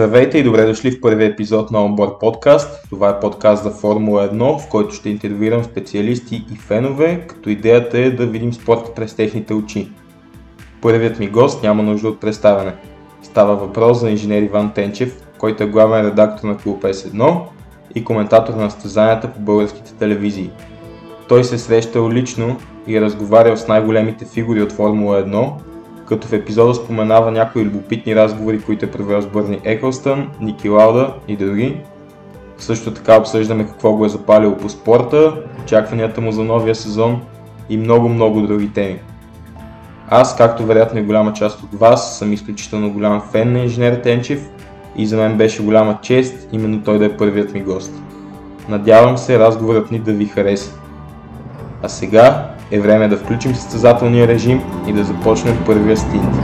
Здравейте и добре дошли в първи епизод на Onboard Podcast. Това е подкаст за Формула 1, в който ще интервюирам специалисти и фенове, като идеята е да видим спорта през техните очи. Първият ми гост няма нужда от представяне. Става въпрос за инженер Иван Тенчев, който е главен редактор на Клуб S1 и коментатор на състезанията по българските телевизии. Той се срещал лично и е разговарял с най-големите фигури от Формула 1, като в епизода споменава някои любопитни разговори, които е провел с Бърни Еклстън, Ники Лауда и други. Също така обсъждаме какво го е запалило по спорта, очакванията му за новия сезон и много-много други теми. Аз, както вероятно и голяма част от вас, съм изключително голям фен на инженер Тенчев и за мен беше голяма чест именно той да е първият ми гост. Надявам се разговорът ни да ви хареса. А сега е време да включим състезателния режим и да започнем първия стинт.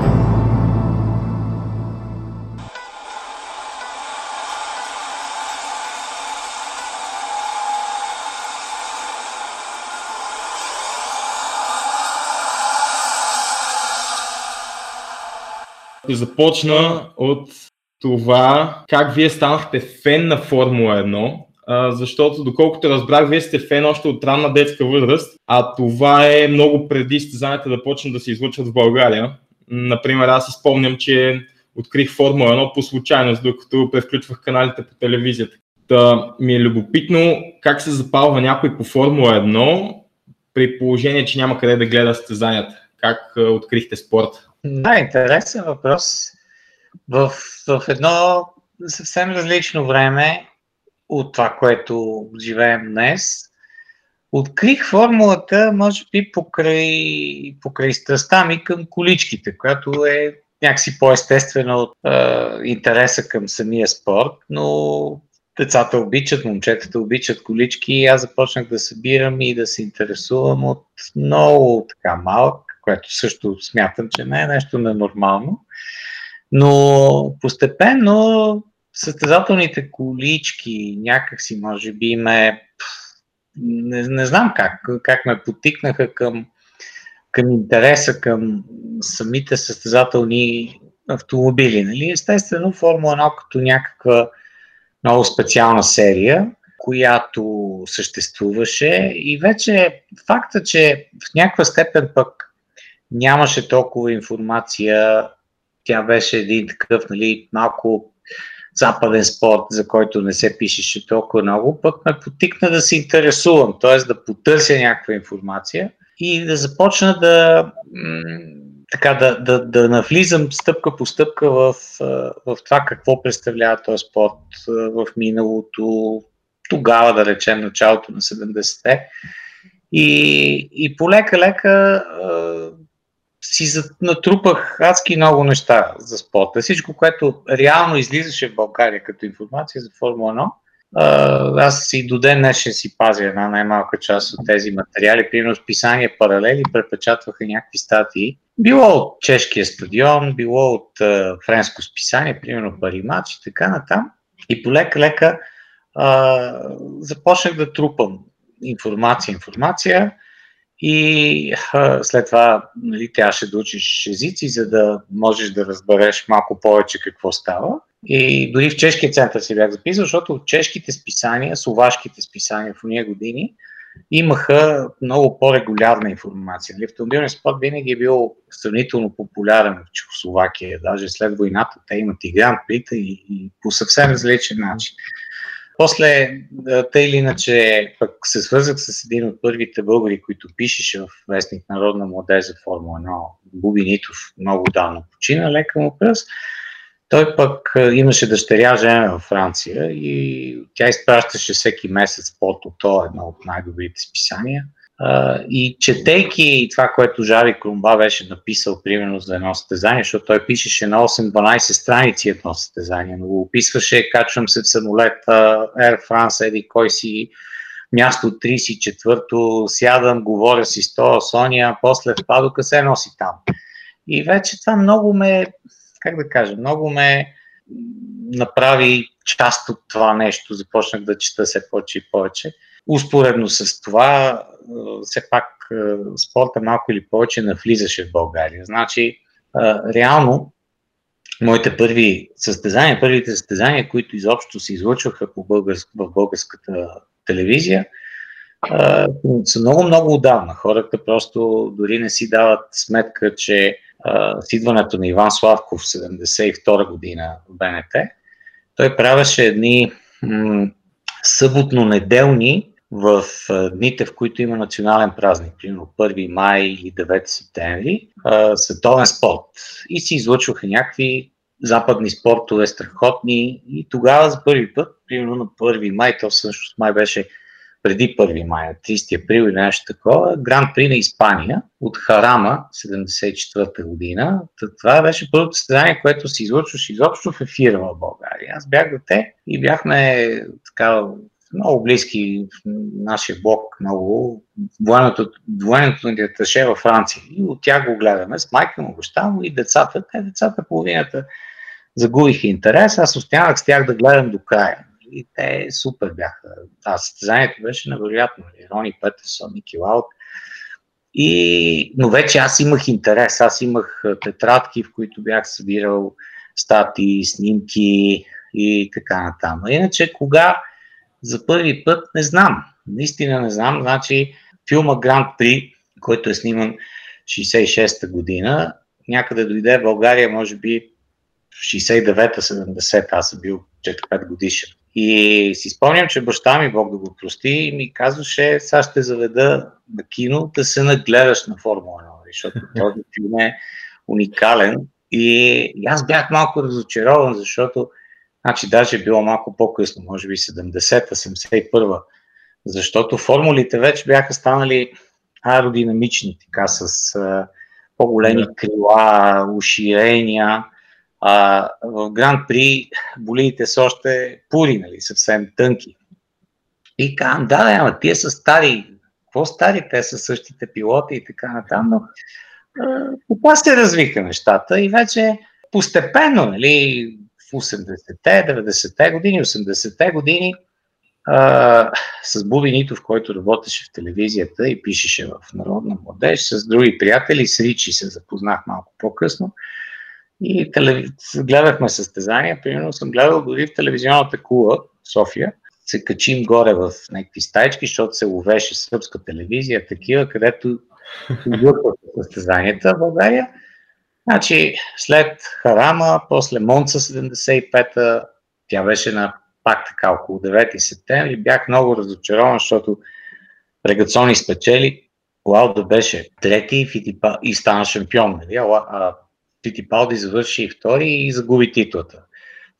Започна от това как вие станахте фен на Формула 1 защото доколкото разбрах, вие сте фен още от ранна детска възраст, а това е много преди състезанията да почнат да се излучват в България. Например, аз изпомням, че открих Формула 1 по случайност, докато превключвах каналите по телевизията. Та ми е любопитно как се запалва някой по Формула 1 при положение, че няма къде да гледа състезанията. Как открихте спорт? Да, интересен въпрос. В, в едно съвсем различно време от това, което живеем днес. Открих формулата, може би, покрай, покрай страстта ми към количките, която е някакси по-естествена от е, интереса към самия спорт, но децата обичат, момчетата обичат колички и аз започнах да събирам и да се интересувам от много така малък, което също смятам, че не е нещо ненормално. Но постепенно състезателните колички някакси, може би, ме... Не, не знам как, как ме потикнаха към, към интереса към самите състезателни автомобили. Нали? Естествено, Формула 1 като някаква много специална серия, която съществуваше и вече факта, че в някаква степен пък нямаше толкова информация, тя беше един такъв нали, малко западен спорт, за който не се пишеше толкова много, пък ме потикна да се интересувам, т.е. да потърся някаква информация и да започна да, така, да, да, да навлизам стъпка по стъпка в, в това какво представлява този спорт в миналото, тогава, да речем, началото на 70-те. И, и полека-лека си натрупах адски много неща за спорта. Всичко, което реално излизаше в България като информация за Формула 1, аз и до ден днешен си пазя една най-малка част от тези материали. Примерно с писание паралели препечатваха някакви статии. Било от чешкия стадион, било от френско списание, примерно Паримач и така натам. И полека-лека започнах да трупам информация, информация и а, след това нали, трябваше да учиш езици, за да можеш да разбереш малко повече какво става. И дори в чешкия център си бях записал, защото чешките списания, словашките списания в уния години имаха много по-регулярна информация. Нали, автомобилният спорт винаги е бил сравнително популярен в Чехословакия. Даже след войната те имат и Гранд Прита и, и по съвсем различен начин. После, тъй или иначе, пък се свързах с един от първите българи, които пишеше в вестник Народна младежа Формула 1, Буби Нитов, много давно почина, лека му пръст. Той пък имаше дъщеря жена във Франция и тя изпращаше всеки месец от то едно от най-добрите списания – и четейки това, което Жари Крумба беше написал, примерно за едно състезание, защото той пишеше на 8-12 страници едно състезание, но го описваше, качвам се в самолета, Air France, еди кой си, място 34-то, сядам, говоря си с то, Соня, после в падока се носи там. И вече това много ме, как да кажа, много ме направи част от това нещо. Започнах да чета все повече и повече. Успоредно с това, все пак спорта малко или повече навлизаше в България. Значи, реално, моите първи състезания, първите състезания, които изобщо се излъчваха по българск, в българската телевизия, са много-много отдавна. Хората просто дори не си дават сметка, че с идването на Иван Славков в 72 година в БНТ, той правеше едни м- съботно-неделни в дните, в които има национален празник, примерно 1 май или 9 септември, световен спорт. И се излъчваха някакви западни спортове, страхотни. И тогава за първи път, примерно на 1 май, то всъщност май беше преди 1 май, на 30 април или нещо такова, Гран При на Испания от Харама, 74-та година. Това беше първото състезание, което се излъчваше изобщо в ефира в България. Аз бях дете и бяхме така много близки в нашия блок, много военното, военното ни деташе във Франция. И от тях го гледаме с майка му, баща му и децата. Те децата половината загубиха интерес, аз останах с тях да гледам до края. И те супер бяха. Това състезанието беше невероятно. Рони Петерсон, Ники Лаут. И, но вече аз имах интерес. Аз имах тетрадки, в които бях събирал статии, снимки и така натам. Иначе, кога за първи път не знам. Наистина не знам. Значи, филма Гранд При, който е сниман 66-та година, някъде дойде в България, може би в 69-70, аз съм бил 4-5 годишен. И си спомням, че баща ми, Бог да го прости, ми казваше, сега ще заведа на кино да се нагледаш на Формула 1, защото този филм е уникален. И аз бях малко разочарован, защото значи даже е било малко по-късно, може би 70-та, 71-та, защото формулите вече бяха станали аеродинамични, така с а, по-големи да. крила, уширения, а, в Гран При болиите са още пури, нали, съвсем тънки. И казвам, да, да, ама тия са стари. Какво стари? Те са същите пилоти и така натам, но това се развиха нещата и вече постепенно, нали, 80-те, 90-те години, 80-те години, а, с Буби Нитов, който работеше в телевизията и пишеше в Народна младеж, с други приятели, с Ричи се запознах малко по-късно. И телев... гледахме състезания. Примерно съм гледал дори в телевизионната кула в София. Се качим горе в някакви стайчки, защото се ловеше сръбска телевизия, такива, където състезанията в България. Значи, след Харама, после Монца 75-та, тя беше на пак така около 9 септември, бях много разочарован, защото Регацони спечели, Лауда беше трети и стана шампион. Нали? А, Фитипалди завърши втори и загуби титлата.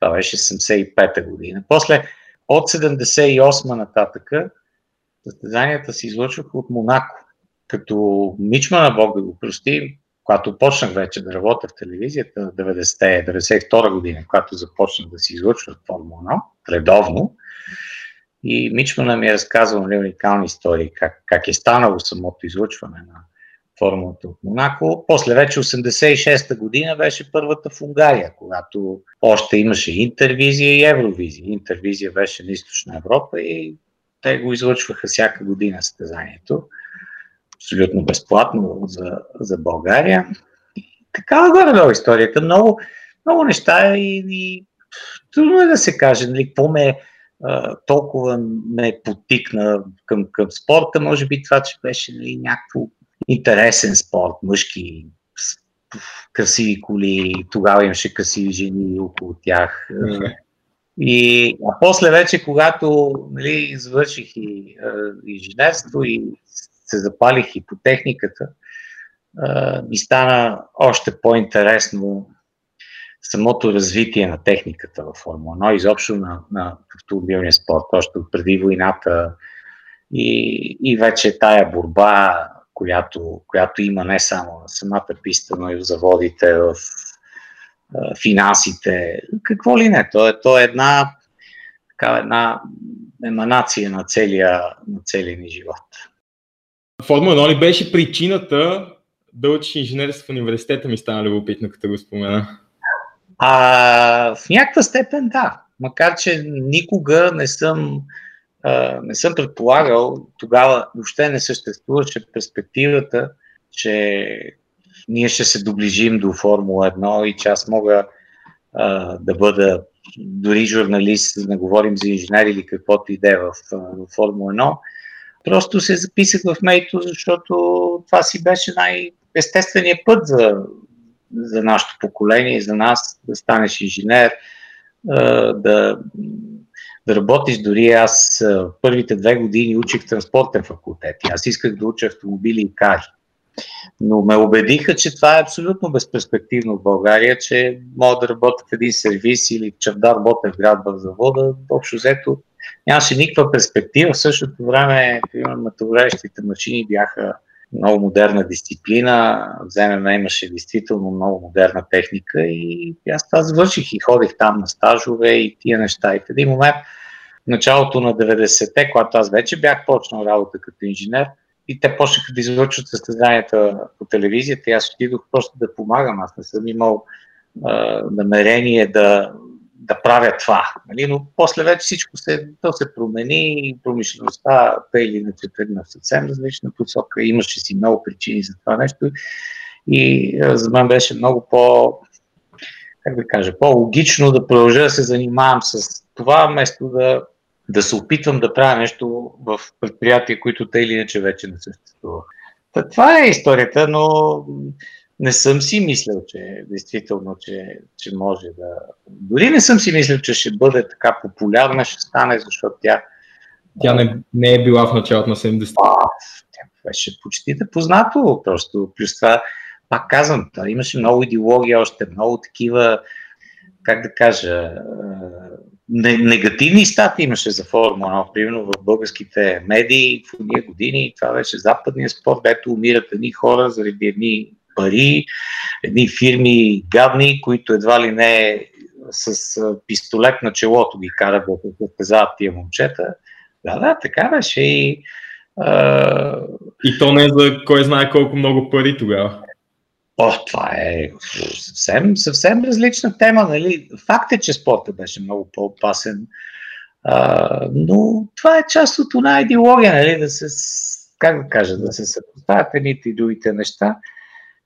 Това беше 75-та година. После от 78 нататъка състезанията се излъчваха от Монако. Като Мичма на Бог да го прости, когато почнах вече да работя в телевизията, 90-92 година, когато започнах да се излъчва в Формула 1, редовно, и Мичмана ми е разказвал нали, уникални истории, как, как е станало самото излъчване на формулата от Монако. После вече 86-та година беше първата в Унгария, когато още имаше интервизия и евровизия. Интервизия беше на Източна Европа и те го излъчваха всяка година състезанието. Абсолютно безплатно за, за България. Такава горе историята. Много, много неща и, и трудно е да се каже, нали, какво ме толкова ме потикна към, към спорта. Може би това, че беше нали, някакво интересен спорт, мъжки, красиви коли, тогава имаше красиви жени около тях. И а после вече, когато нали, завърших и инженерство и се запалих и по техниката, ми стана още по-интересно самото развитие на техниката в Формула 1, изобщо на, на автомобилния спорт, още преди войната и, и вече тая борба която, която има не само на самата писта, но и в заводите, в финансите, какво ли не. То е, то е една, така, една еманация на целия, на целия ни живот. Формула 1 ли беше причината да учиш инженерство в университета ми стана любопитно, като го спомена? А, в някаква степен да. Макар, че никога не съм не съм предполагал, тогава въобще не съществуваше перспективата, че ние ще се доближим до Формула 1 и че аз мога а, да бъда дори журналист, да не говорим за инженер или каквото и да е в, в Формула 1. Просто се записах в Мейто, защото това си беше най-естественият път за, за нашето поколение, за нас да станеш инженер, да, да работиш. Дори аз първите две години учих транспортен факултет. Аз исках да уча автомобили и кари. Но ме убедиха, че това е абсолютно безперспективно в България, че мога да работя в един сервис или работя в град в завода. Общо взето нямаше никаква перспектива. В същото време, примерно, металорежещите машини бяха много модерна дисциплина. В ЗММ имаше действително много модерна техника и аз това завърших и ходих там на стажове и тия неща. И в един момент, в началото на 90-те, когато аз вече бях почнал работа като инженер, и те почнаха да излъчват състезанията по телевизията и аз отидох просто да помагам. Аз не съм имал а, намерение да, да правя това. Нали? Но после вече всичко се, то се промени и промишлеността, те или иначе тръгна в съвсем различна посока. Имаше си много причини за това нещо. И а, за мен беше много по, как да кажа, по-логично да продължа да се занимавам с това, вместо да да се опитвам да правя нещо в предприятия, които те или иначе вече не съществуват. Та, това е историята, но не съм си мислил, че действително, че, че може да... Дори не съм си мислил, че ще бъде така популярна, ще стане, защото тя... Тя не, не е била в началото на 70-те. Тя беше почти да познато, просто. Плюс това, пак казвам, имаше много идеологии още, много такива, как да кажа, негативни стати имаше за Формула 1, примерно в българските медии в уния години. Това беше западния спорт, дето умират едни хора заради едни пари, едни фирми гадни, които едва ли не с пистолет на челото ги карат да състезават тия момчета. Да, да, така беше и... А... И то не е за кой знае колко много пари тогава. О, това е съвсем, съвсем различна тема. Нали? Факт е, че спорта беше много по-опасен. А, но това е част от една идеология, нали? да се, как да кажа, да се съпоставят едните и другите неща.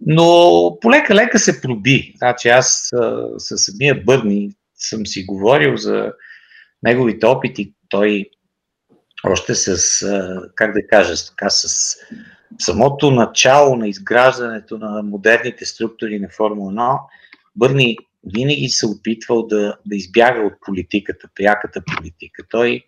Но полека-лека се проби. Значи аз със самия Бърни съм си говорил за неговите опити. Той още с, как да кажа, така с самото начало на изграждането на модерните структури на Формула 1, Бърни винаги се опитвал да, да избяга от политиката, пряката политика. Той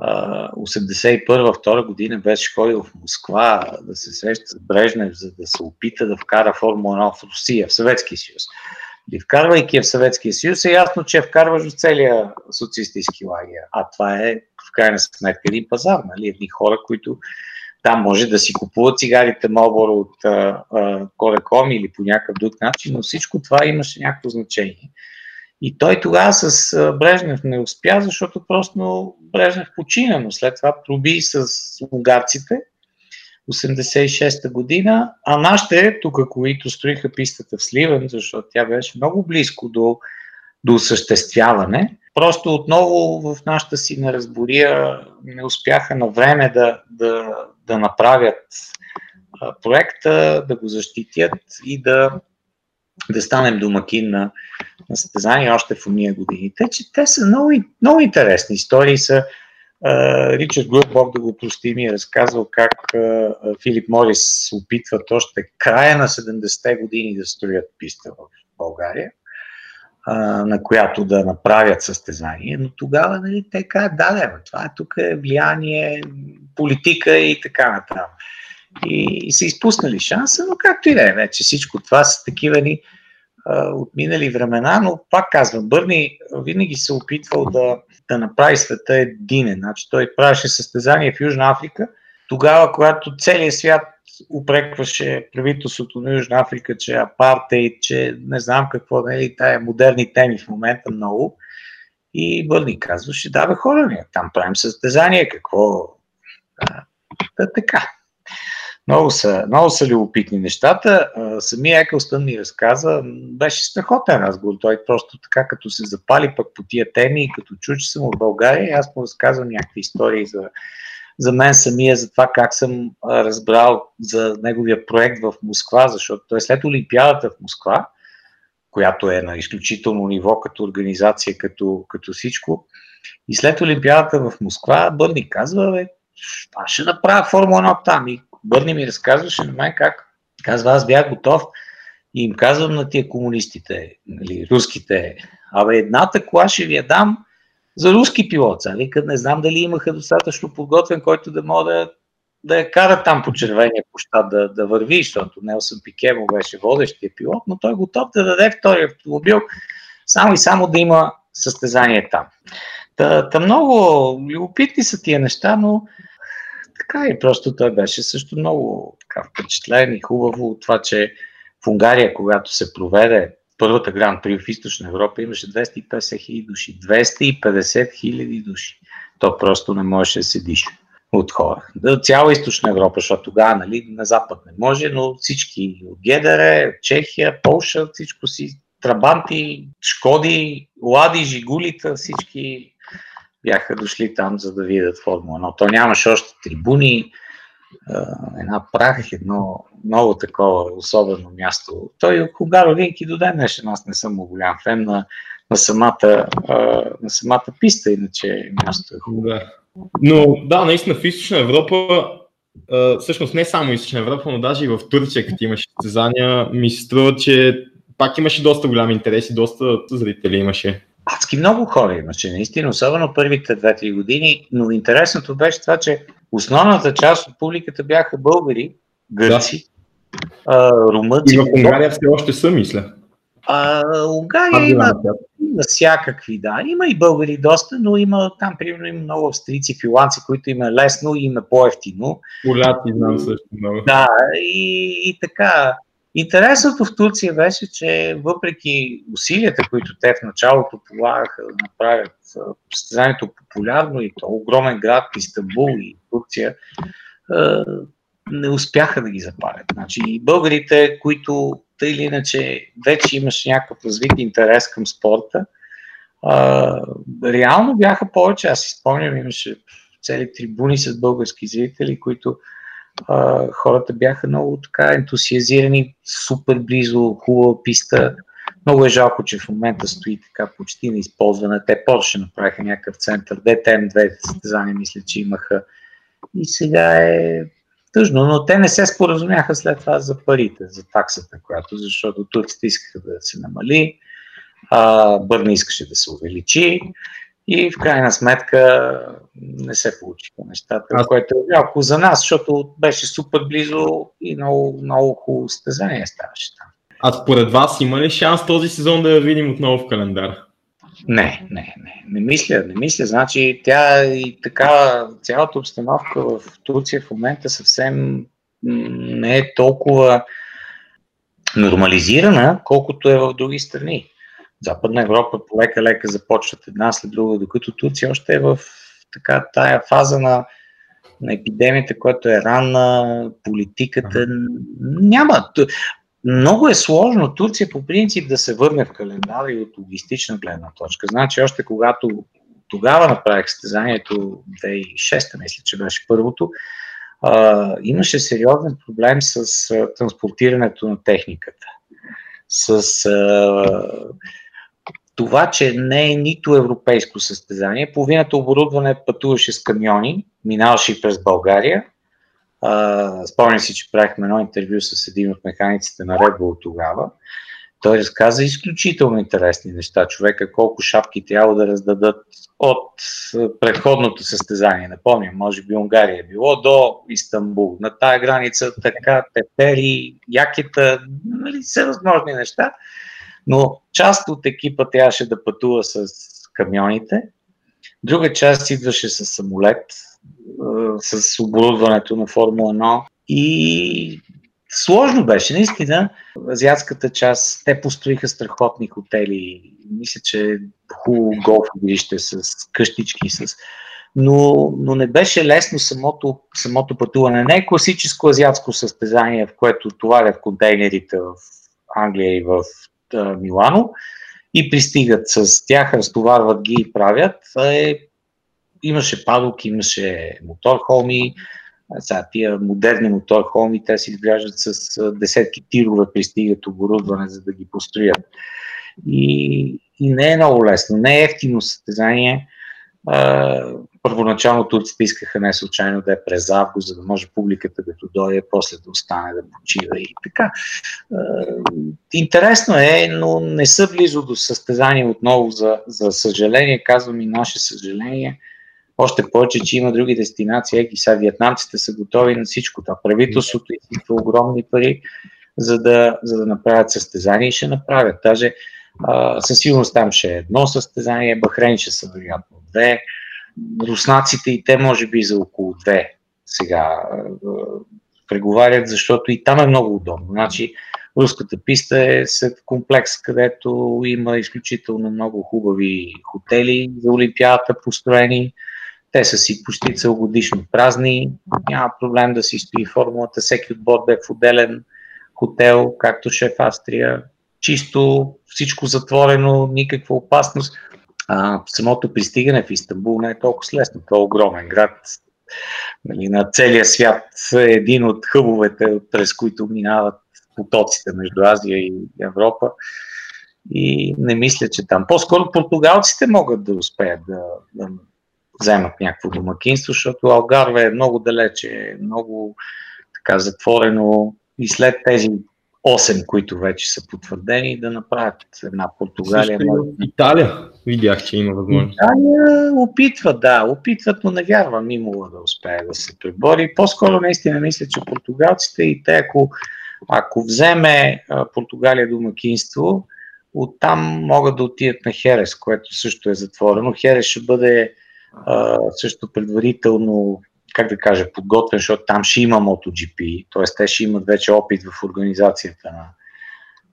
81-2 година беше ходил в Москва да се среща с Брежнев, за да се опита да вкара Формула 1 в Русия, в Съветския съюз. И вкарвайки в Съветския съюз е ясно, че вкарваш в целия социалистически лагер. А това е в крайна сметка един пазар, нали? Едни хора, които там може да си купуват цигарите Marlboro от Кореком или по някакъв друг начин, но всичко това имаше някакво значение. И той тогава с Брежнев не успя, защото просто Брежнев почина, но след това проби с унгарците 86-та година, а нашите, тук, които строиха пистата в Сливен, защото тя беше много близко до, до осъществяване, просто отново в нашата си неразбория не успяха на време да, да, да направят проекта, да го защитят и да, да станем домакин на, на състезание още в уния години. Те, че те са много, много интересни истории. Са, Ричард Гур, Бог да го прости, ми е разказвал как Филип Морис се опитват още края на 70-те години да строят писта в България на която да направят състезание, но тогава нали, те казват, да, да, това е тук е влияние, политика и така нататък. И, и са изпуснали шанса, но както и да е, вече всичко това са такива ни от минали времена, но пак казвам, Бърни винаги се опитвал да, да направи света единен. Значи той правеше състезание в Южна Африка, тогава, когато целият свят упрекваше правителството на Южна Африка, че апартейт, че не знам какво, нали, тая модерни теми в момента много. И Бърни казваше, да бе хора, ние там правим състезание, какво... Да така. Много са, много са любопитни нещата. Самия Екълстън ми разказа, беше страхотен разговор. Той просто така, като се запали пък по тия теми, като чу, че съм в България, аз му разказвам някакви истории за за мен самия, за това как съм разбрал за неговия проект в Москва, защото той след Олимпиадата в Москва която е на изключително ниво като организация, като, като всичко. И след Олимпиадата в Москва Бърни казва, бе, аз ще направя Формула 1 там. И Бърни ми разказваше на мен как. Казва, аз бях готов и им казвам на тия комунистите, нали, руските, абе едната кола ще ви я дам за руски пилот. Нали? Не знам дали имаха достатъчно подготвен, който да мога да, я кара там по червения площад да, да върви, защото Нелсън Пике беше водещия пилот, но той е готов да даде втори автомобил, само и само да има състезание там. Та, та много любопитни са тия неща, но така и просто той беше също много така, впечатлен и хубаво от това, че в Унгария, когато се проведе първата гран при в Източна Европа, имаше 250 хиляди души. 250 хиляди души. То просто не можеше да се диша от хора. Цяла Източна Европа, защото тогава нали, на Запад не може, но всички от Гедере, Чехия, Полша, всичко си, Трабанти, Шкоди, Лади, Жигулита, всички бяха дошли там, за да видят Формула 1. То нямаше още трибуни, една прах, едно много такова особено място. Той Хугаро Винки до ден днешен, аз не съм голям фен на, на, самата, на самата писта, иначе място е хубаво. Но да, наистина в Източна Европа, всъщност не само Източна Европа, но даже и в Турция, като имаше състезания, ми се струва, че пак имаше доста голям интерес и доста зрители имаше. Адски много хора имаше, наистина, особено първите 2-3 години, но интересното беше това, че основната част от публиката бяха българи, гърци, да. румънци. И в Унгария все още са, мисля. А, Унгария има, има всякакви, да. Има и българи доста, но има там, примерно, има много австрийци, филанци, които им е лесно и им е по-ефтино. Поляци знам също много. Да, и, и така. Интересното в Турция беше, че въпреки усилията, които те в началото полагаха да направят състезанието популярно и то огромен град, Истанбул и Турция, не успяха да ги запалят. Значи и българите, които тъй или иначе вече имаше някакъв развит интерес към спорта, реално бяха повече. Аз си спомням, имаше цели трибуни с български зрители, които а, хората бяха много така ентусиазирани, супер близо, хубава писта. Много е жалко, че в момента стои така почти неизползвана. Те Порше направиха някакъв център, ДТМ две състезания, мисля, че имаха. И сега е тъжно, но те не се споразумяха след това за парите, за таксата, която, защото турците искаха да се намали, а Бърна искаше да се увеличи. И в крайна сметка не се получиха нещата, Аз... което е жалко за нас, защото беше супер близо и много, много хубаво състезание ставаше там. А според вас има ли шанс този сезон да я видим отново в календар? Не, не, не. Не мисля, не мисля. Значи тя и така, цялата обстановка в Турция в момента съвсем не е толкова нормализирана, колкото е в други страни. Западна Европа полека-лека започват една след друга, докато Турция още е в така тая фаза на, на епидемията, която е ранна, политиката. Няма. Много е сложно Турция по принцип да се върне в календара и от логистична гледна точка. Значи още когато тогава направих състезанието, 2006 мисля, че беше първото, а, имаше сериозен проблем с а, транспортирането на техниката. С а, това, че не е нито европейско състезание. Половината оборудване пътуваше с камиони, минаваше и през България. спомням си, че правихме едно интервю с един от механиците на Red Bull тогава. Той разказа изключително интересни неща. Човека колко шапки трябва да раздадат от предходното състезание. Напомням, може би Унгария е било до Истанбул. На тая граница така, тепери, якета, нали, всевъзможни неща но част от екипа трябваше да пътува с камионите, друга част идваше с самолет, с оборудването на Формула 1 и сложно беше, наистина. Азиатската част, те построиха страхотни хотели, мисля, че хубаво голф игрище с къщички, с... Но, но не беше лесно самото, самото пътуване. Не е класическо азиатско състезание, в което товарят контейнерите в Англия и в Милано и пристигат с тях, разтоварват ги и правят. Е, имаше падок, имаше моторхолми, сега, тия модерни моторхолми, те се изграждат с десетки тирове, пристигат оборудване, за да ги построят. И, и не е много лесно, не е ефтино състезание. Първоначално турците искаха не случайно да е през август, за да може публиката като дойде, после да остане да почива и така. Интересно е, но не са близо до състезание отново, за, за съжаление, казвам и наше съжаление. Още повече, че има други дестинации. Еки сега вьетнамците са готови на всичко това. Правителството изисква огромни пари, за да, за да направят състезание и ще направят. Даже със сигурност там ще е едно състезание, Бахрейн ще са вероятно две, руснаците и те може би за около две сега преговарят, защото и там е много удобно. Значи, руската писта е след комплекс, където има изключително много хубави хотели за Олимпиадата построени. Те са си почти целогодишно празни, няма проблем да си стои формулата, всеки отбор да е в отделен хотел, както ще в Австрия. Чисто, всичко затворено, никаква опасност. А, самото пристигане в Истанбул не е толкова лесно. Това е огромен град. Нали, на целия свят е един от хъбовете, през които минават потоците между Азия и Европа. И не мисля, че там. По-скоро португалците могат да успеят да, да вземат някакво домакинство, защото Алгарве е много далече, много така затворено и след тези 8, които вече са потвърдени, да направят една Португалия. Също Италия видях, че има възможност. Италия опитват, да, опитват, но не вярвам имало да успее да се пребори. По-скоро наистина мисля, че португалците и те, ако, ако вземе Португалия домакинство, оттам могат да отидат на Херес, което също е затворено. Херес ще бъде а, също предварително как да кажа, подготвен, защото там ще има MotoGP, т.е. те ще имат вече опит в организацията на,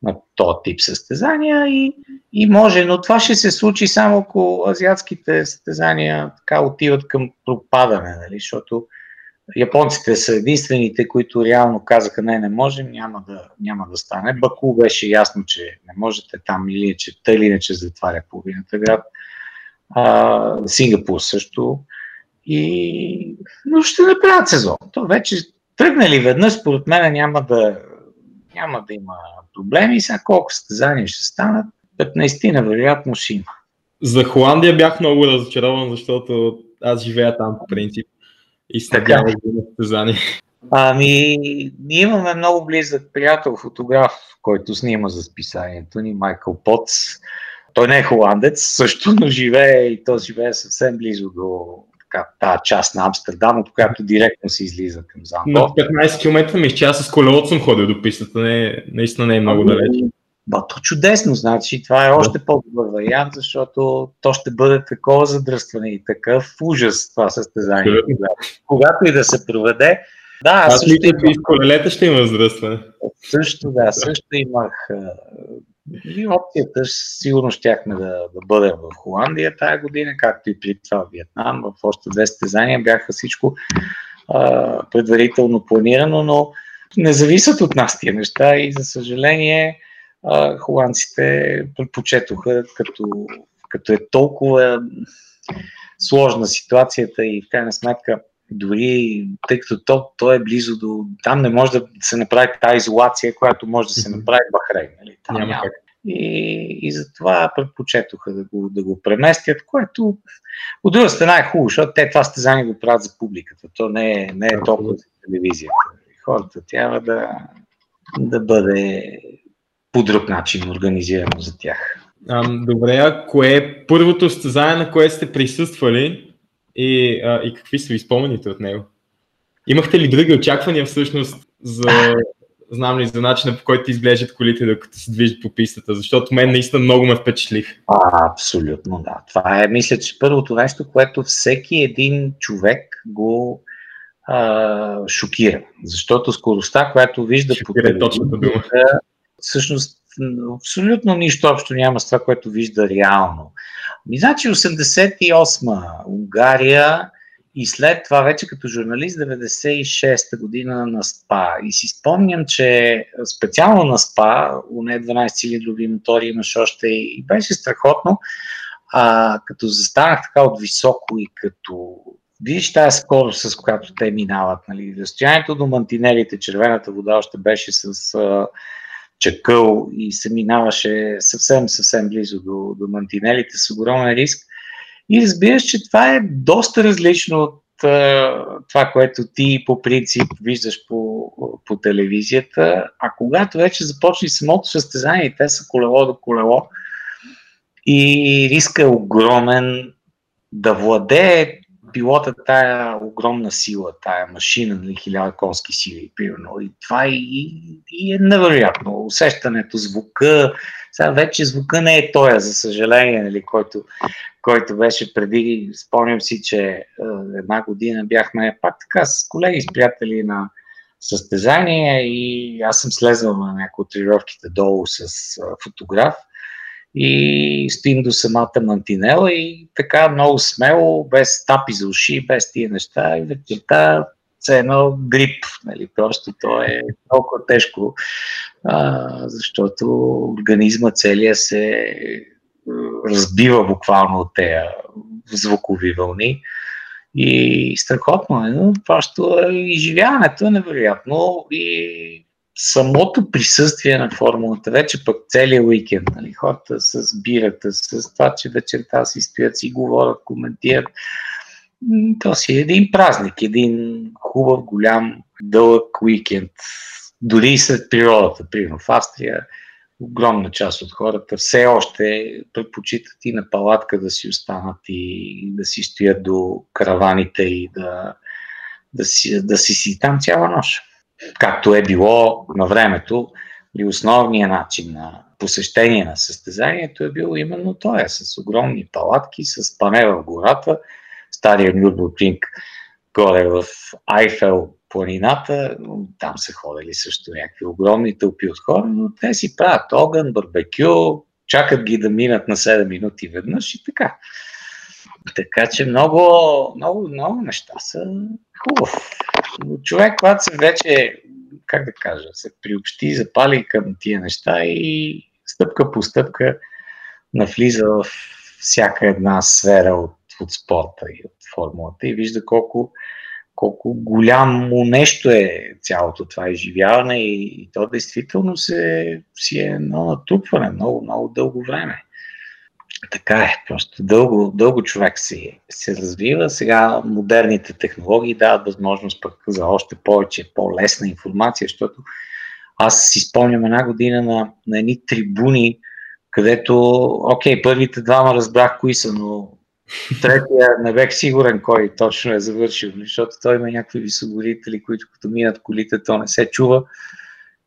на този тип състезания и, и може, но това ще се случи само ако азиатските състезания така отиват към пропадане, нали? защото японците са единствените, които реално казаха не, не можем, няма да, няма да стане. Баку беше ясно, че не можете там или че тъй или иначе затваря половината град. А, Сингапур също. И... Но ще направят сезон. То вече тръгнали веднъж, според мен няма да, няма да има проблеми. Сега колко състезания ще станат, 15 на вероятно ще има. За Холандия бях много разочарован, защото аз живея там по принцип и се надявам да състезание. Ами, ние имаме много близък приятел, фотограф, който снима за списанието ни, Майкъл Потс. Той не е холандец, също, но живее и то живее съвсем близо до, така, тази част на Амстердам, от която директно се излиза към Занко. На 15 км ми че аз с колелото съм ходил до пистата, не, наистина не е много ами, далеч. Ба, то чудесно, значи това е още по-добър вариант, защото то ще бъде такова задръстване и такъв ужас това състезание. Когато и да се проведе, да, аз, аз също имах... и колелета ще има задръстване. Също, да, също имах и опцията сигурно щяхме да, да бъдем в Холандия тая година, както и при това в Виетнам. В още две стезания бяха всичко а, предварително планирано, но не зависят от нас тия неща и за съжаление а, холандците предпочетоха, като, като е толкова сложна ситуацията и в крайна сметка дори тъй като то, то е близо до... Там не може да се направи тази изолация, която може да се направи в Бахрейн. Нали? Там няма. няма. И, и затова предпочетоха да го, да го преместят, което от друга страна е хубаво, защото те това стезание го правят за публиката. То не е, не е толкова за телевизията. Хората трябва да, да бъде по друг начин организирано за тях. А, добре, а кое е първото състезание, на което сте присъствали и, а, и какви са ви спомените от него? Имахте ли други очаквания всъщност за, знам ли, за начина по който изглеждат колите, докато се движат по пистата, защото мен наистина много ме впечатлих. А, абсолютно, да. Това е, мисля, че първото нещо, което всеки един човек го а, шокира. Защото скоростта, която вижда шокира, по телевизията, всъщност абсолютно нищо общо няма с това, което вижда реално. Ми, значи 88-ма Унгария и след това вече като журналист 96-та година на СПА. И си спомням, че специално на СПА, у не 12 цилиндрови мотори имаше още и беше страхотно. А, като застанах така от високо и като видиш тази скорост, с която те минават. Нали. Разстоянието до мантинелите, червената вода още беше с а, чакъл и се минаваше съвсем, съвсем близо до, до мантинелите с огромен риск. И разбираш, че това е доста различно от това, което ти по принцип виждаш по, по телевизията, а когато вече започне самото състезание, те са колело до колело и риска е огромен да владее пилота тая огромна сила, тая машина, нали, хиляда конски сили, примерно. И това и, и е невероятно. Усещането, звука, сега вече звука не е тоя, за съжаление, нали, който, който беше преди, спомням си, че е, една година бяхме пак така с колеги, с приятели на състезание и аз съм слезал на някои от тренировките долу с фотограф и стоим до самата мантинела и така много смело, без тапи за уши, без тия неща и вечерта все едно грип. Нали? Просто то е толкова тежко, а, защото организма целия се разбива буквално от тези звукови вълни. И страхотно е, но просто изживяването е невероятно и самото присъствие на формулата, вече пък целият уикенд, нали, хората с бирата, с това, че вечерта си стоят, си говорят, коментират, то си е един празник, един хубав, голям, дълъг уикенд. Дори и след природата, примерно в Австрия, огромна част от хората все още предпочитат и на палатка да си останат и да си стоят до караваните и да, да, си, да си си там цяла нощ. Както е било на времето, и основният начин на посещение на състезанието е бил именно това, с огромни палатки, с пане в гората, стария Нюрбургринг горе в Айфел планината, там са ходили също някакви огромни тълпи от хора, но те си правят огън, барбекю, чакат ги да минат на 7 минути веднъж и така. Така че много, много, много неща са хубав. Но човек, когато се вече, как да кажа, се приобщи, запали към тия неща и стъпка по стъпка навлиза в всяка една сфера от, от спорта и от формулата и вижда колко, колко голямо нещо е цялото това изживяване и, и то действително се, си е едно натрупване много, много дълго време. Така е, просто дълго, дълго човек се, се развива. Сега модерните технологии дават възможност пък за още повече, по-лесна информация, защото аз си спомням една година на, на едни трибуни, където, окей, първите двама разбрах кои са, но третия не бех сигурен кой точно е завършил, защото той има някакви високорители, които като минат колите, то не се чува.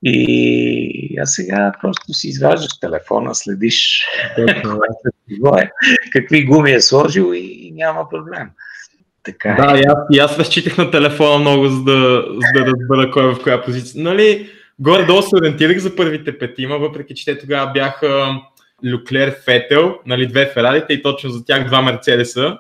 И а сега просто си изваждаш телефона, следиш е, какви гуми е сложил и няма проблем. Така е. Да, и аз, и аз разчитах на телефона много, за да, за да разбера кой е в коя позиция. Нали, горе-долу се ориентирах за първите петима, въпреки че те тогава бяха Люклер Фетел, нали, две Ферарите и точно за тях два Мерцедеса.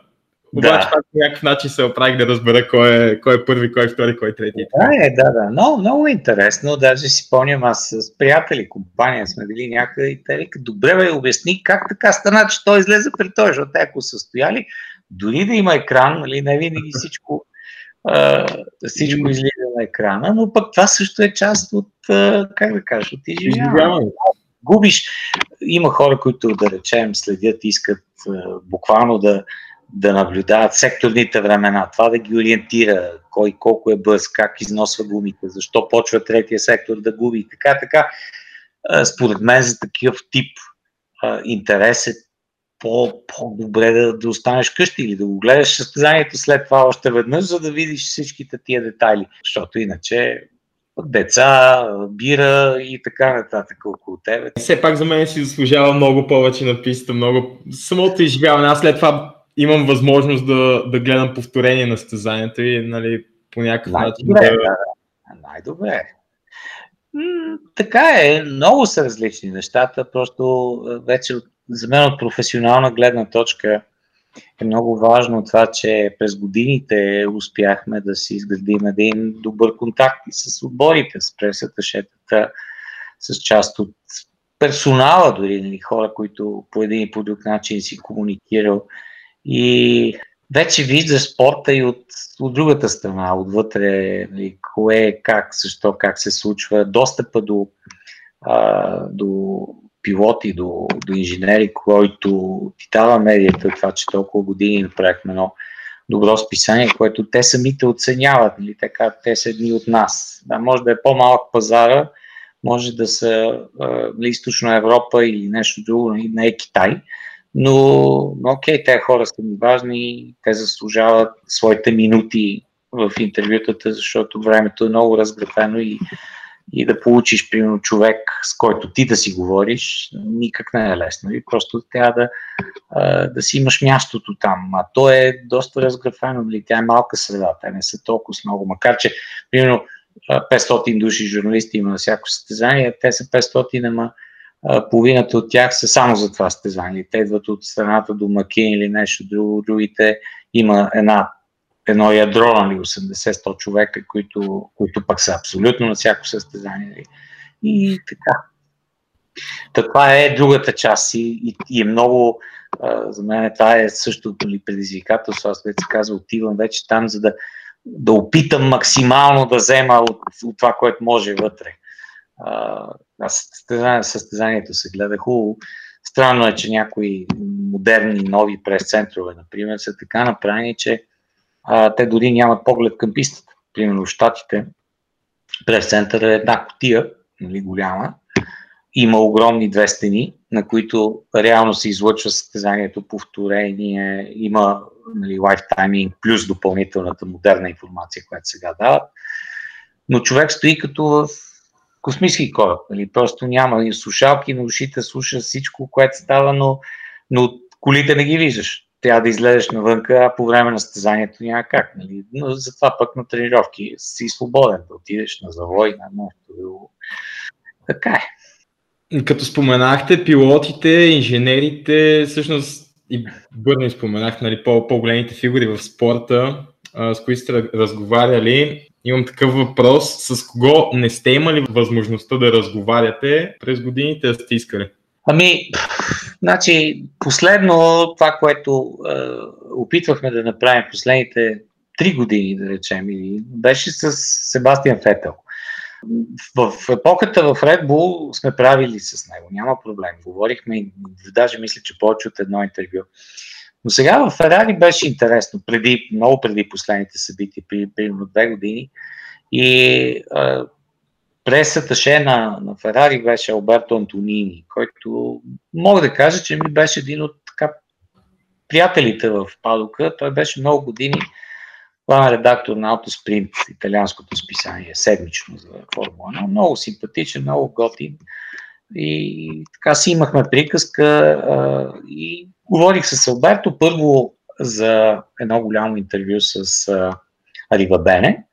Обаче да. по някакъв начин се оправих да разбера кой е, кой е първи, кой е втори, кой е трети. Да, е, да, да. Много, много интересно. Даже си спомням, аз с приятели, компания сме били някъде и те вика, добре бе, обясни как така стана, че той излезе при той, защото те ако са стояли, дори да има екран, нали, не винаги всичко, а, всичко излиза на екрана, но пък това също е част от, а, как да кажа, от изживяване. Губиш. Има хора, които, да речем, следят, искат а, буквално да, да наблюдават секторните времена, това да ги ориентира, кой колко е бърз, как износва гумите, защо почва третия сектор да губи и така, така. Според мен за такъв тип интерес е по, по-добре да, да останеш къщи или да го гледаш състезанието след това още веднъж, за да видиш всичките тия детайли. Защото иначе деца, бира и така нататък около тебе. Все пак за мен си заслужава много повече на писта, много самото изживяване. Аз след това имам възможност да, да гледам повторение на състезанието и нали, по някакъв начин. Да... да. Най-добре. М- така е, много са различни нещата, просто вече за мен от професионална гледна точка е много важно това, че през годините успяхме да си изградим един добър контакт и с отборите, с пресата, шетата, с част от персонала дори, нали, хора, които по един и по друг начин си комуникирал и вече виждаш спорта и от, от другата страна, отвътре, нали, кое, как, защо, как се случва, достъпа до, а, до пилоти, до, до инженери, който ти дава медията, това, че толкова години направихме едно добро списание, което те самите оценяват, нали, така, те са едни от нас. Да, може да е по-малък пазара, може да са нали, източна Европа или нещо друго, нали, не е Китай, но, окей, те хора са ми важни, те заслужават своите минути в интервютата, защото времето е много разграфено и, и да получиш, примерно, човек, с който ти да си говориш, никак не е лесно. И просто трябва да, да си имаш мястото там. А то е доста разграфено, нали? тя е малка среда, те не са толкова много. Макар, че, примерно, 500 души журналисти има на всяко състезание, те са 500, ама половината от тях са само за това състезание. Те идват от страната до Макин или нещо друго, другите има една, едно ядро, нали, 80-100 човека, които, които пък са абсолютно на всяко състезание. Нали. И така. Това е другата част и, и, и е много, а, за мен това е също нали, предизвикателство. Аз вече казвам, отивам вече там, за да, да опитам максимално да взема от, от това, което може вътре. А, състезание, състезанието се гледа хубаво. Странно е, че някои модерни, нови прес-центрове, например, са така направени, че а, те дори нямат поглед към пистата. Примерно в Штатите прес-център е една котия, нали, голяма, има огромни две стени, на които реално се излъчва състезанието, повторение, има нали, лайфтайминг плюс допълнителната модерна информация, която сега дават. Но човек стои като в космически кораб. Нали? Просто няма слушалки на ушите, слуша всичко, което става, но, но колите не ги виждаш. Трябва да излезеш навънка, а по време на състезанието няма как. Нали? Но затова пък на тренировки си свободен да отидеш на завой, на нещо Така е. Като споменахте пилотите, инженерите, всъщност и Бърни споменах нали, по-големите фигури в спорта, с които сте разговаряли. Имам такъв въпрос. С кого не сте имали възможността да разговаряте през годините, да сте искали? Ами, значи, последно това, което е, опитвахме да направим последните три години, да речем, беше с Себастиан Фетел. В епохата в Red Bull сме правили с него, няма проблем. Говорихме даже мисля, че повече от едно интервю. Но сега в Ферари беше интересно, преди, много преди последните събития, примерно две години. И а, пресаташе на, на Ферари беше Алберто Антонини, който мога да кажа, че ми беше един от така, приятелите в Падока. Той беше много години главен редактор на Autosprint, италианското списание, седмично за Формула 1. Много симпатичен, много готин. И така си имахме приказка а, и говорих с Алберто първо за едно голямо интервю с а, Рива Бене,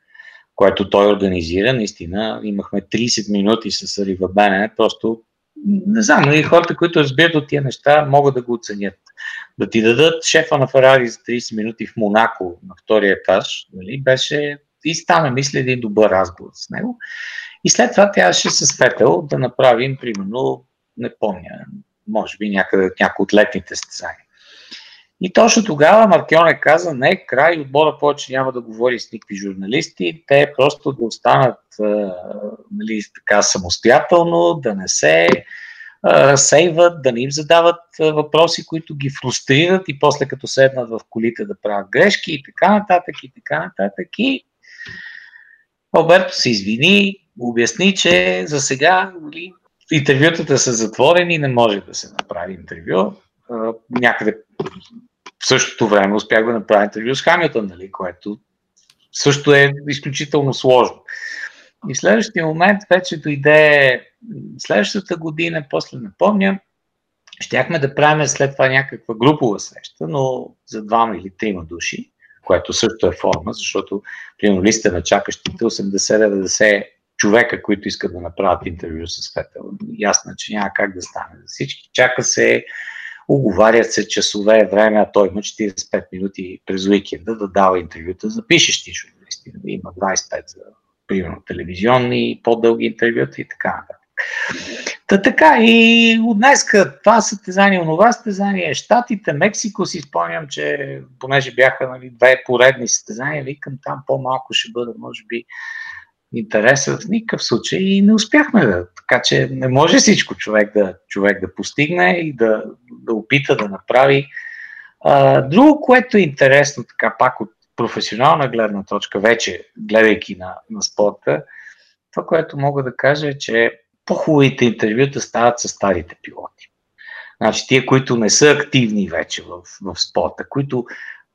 което той организира. Наистина имахме 30 минути с Рива Бене, просто не знам, и хората, които разбират от тия неща, могат да го оценят. Да ти дадат шефа на Ферари за 30 минути в Монако на втория етаж, нали, беше и стана, мисля, един добър разговор с него. И след това трябваше с Фетел да направим, примерно, не помня, може би някъде от някои от летните състезания. И точно тогава Маркионе каза, не, край, отбора повече няма да говори с никакви журналисти, те просто да останат нали, така самостоятелно, да не се разсейват, да не им задават въпроси, които ги фрустрират и после като седнат в колите да правят грешки и така нататък и така нататък. И Алберто се извини, обясни, че за сега нали, интервютата са затворени, не може да се направи интервю. Някъде в същото време успях да направя интервю с Хамилтън, нали, което също е изключително сложно. И следващия момент вече дойде следващата година, после не помня, щяхме да правим след това някаква групова среща, но за двама или трима души, което също е форма, защото примерно листа на чакащите 80-90 човека, които искат да направят интервю с Фетел. Ясно, че няма как да стане за всички. Чака се, оговарят се часове време, а той има 45 минути през уикенда да дава интервюта за пишещи журналисти. Има 25 за примерно телевизионни, по-дълги интервюта и така нататък. Та така, и от днеска това състезание, онова състезание, Штатите, Мексико си спомням, че понеже бяха нали, две поредни състезания, викам там по-малко ще бъде, може би, интереса в никакъв случай и не успяхме да. Така че не може всичко човек да, човек да постигне и да, да опита да направи. А, друго, което е интересно, така пак от професионална гледна точка, вече гледайки на, на спорта, това, което мога да кажа е, че по-хубавите интервюта стават с старите пилоти. Значи тия, които не са активни вече в, в спорта, които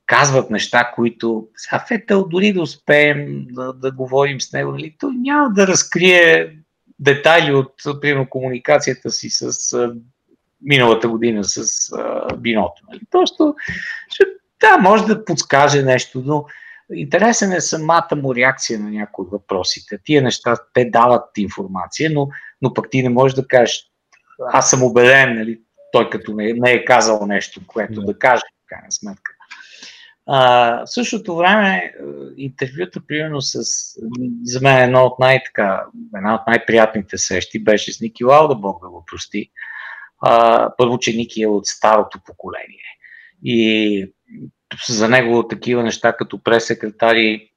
казват неща, които сега Фетел дори да успеем да, да говорим с него, нали, той няма да разкрие детайли от, примерно, комуникацията си с а, миналата година с а, биното. Нали. Просто, ще, да, може да подскаже нещо, но интересен е самата му реакция на някои въпросите. Тия неща, те дават информация, но, но пък ти не можеш да кажеш, аз съм убеден, нали, той като не, не е казал нещо, което да, да каже, в крайна сметка. А, в същото време, е, интервюта, примерно с, за мен едно от най една от най-приятните срещи беше с Ники Лауда, Бог да го прости. А, първо, че Ники е от старото поколение. И за него такива неща като пресекретари,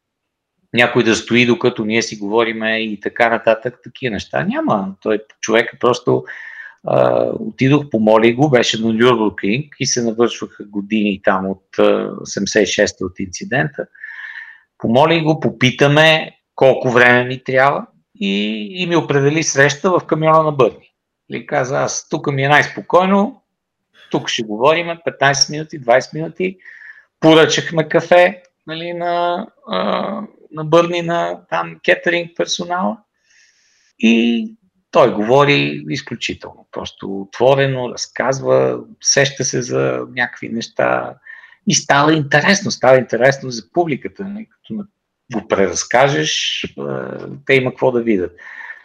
някой да стои докато ние си говориме и така нататък, такива неща няма. Той човек е просто Отидох, помолих го, беше на Нюрбургинг и се навършваха години там от uh, 86-та от инцидента. Помолих го, попитаме колко време ми трябва и, и ми определи среща в камиона на Бърни. Или каза, аз тук ми е най-спокойно, тук ще говорим 15 минути, 20 минути. Поръчахме кафе нали, на, uh, на Бърни на там кетеринг персонала и той говори изключително, просто отворено, разказва, сеща се за някакви неща и става интересно, става интересно за публиката? Нали, като го преразкажеш, те има какво да видят.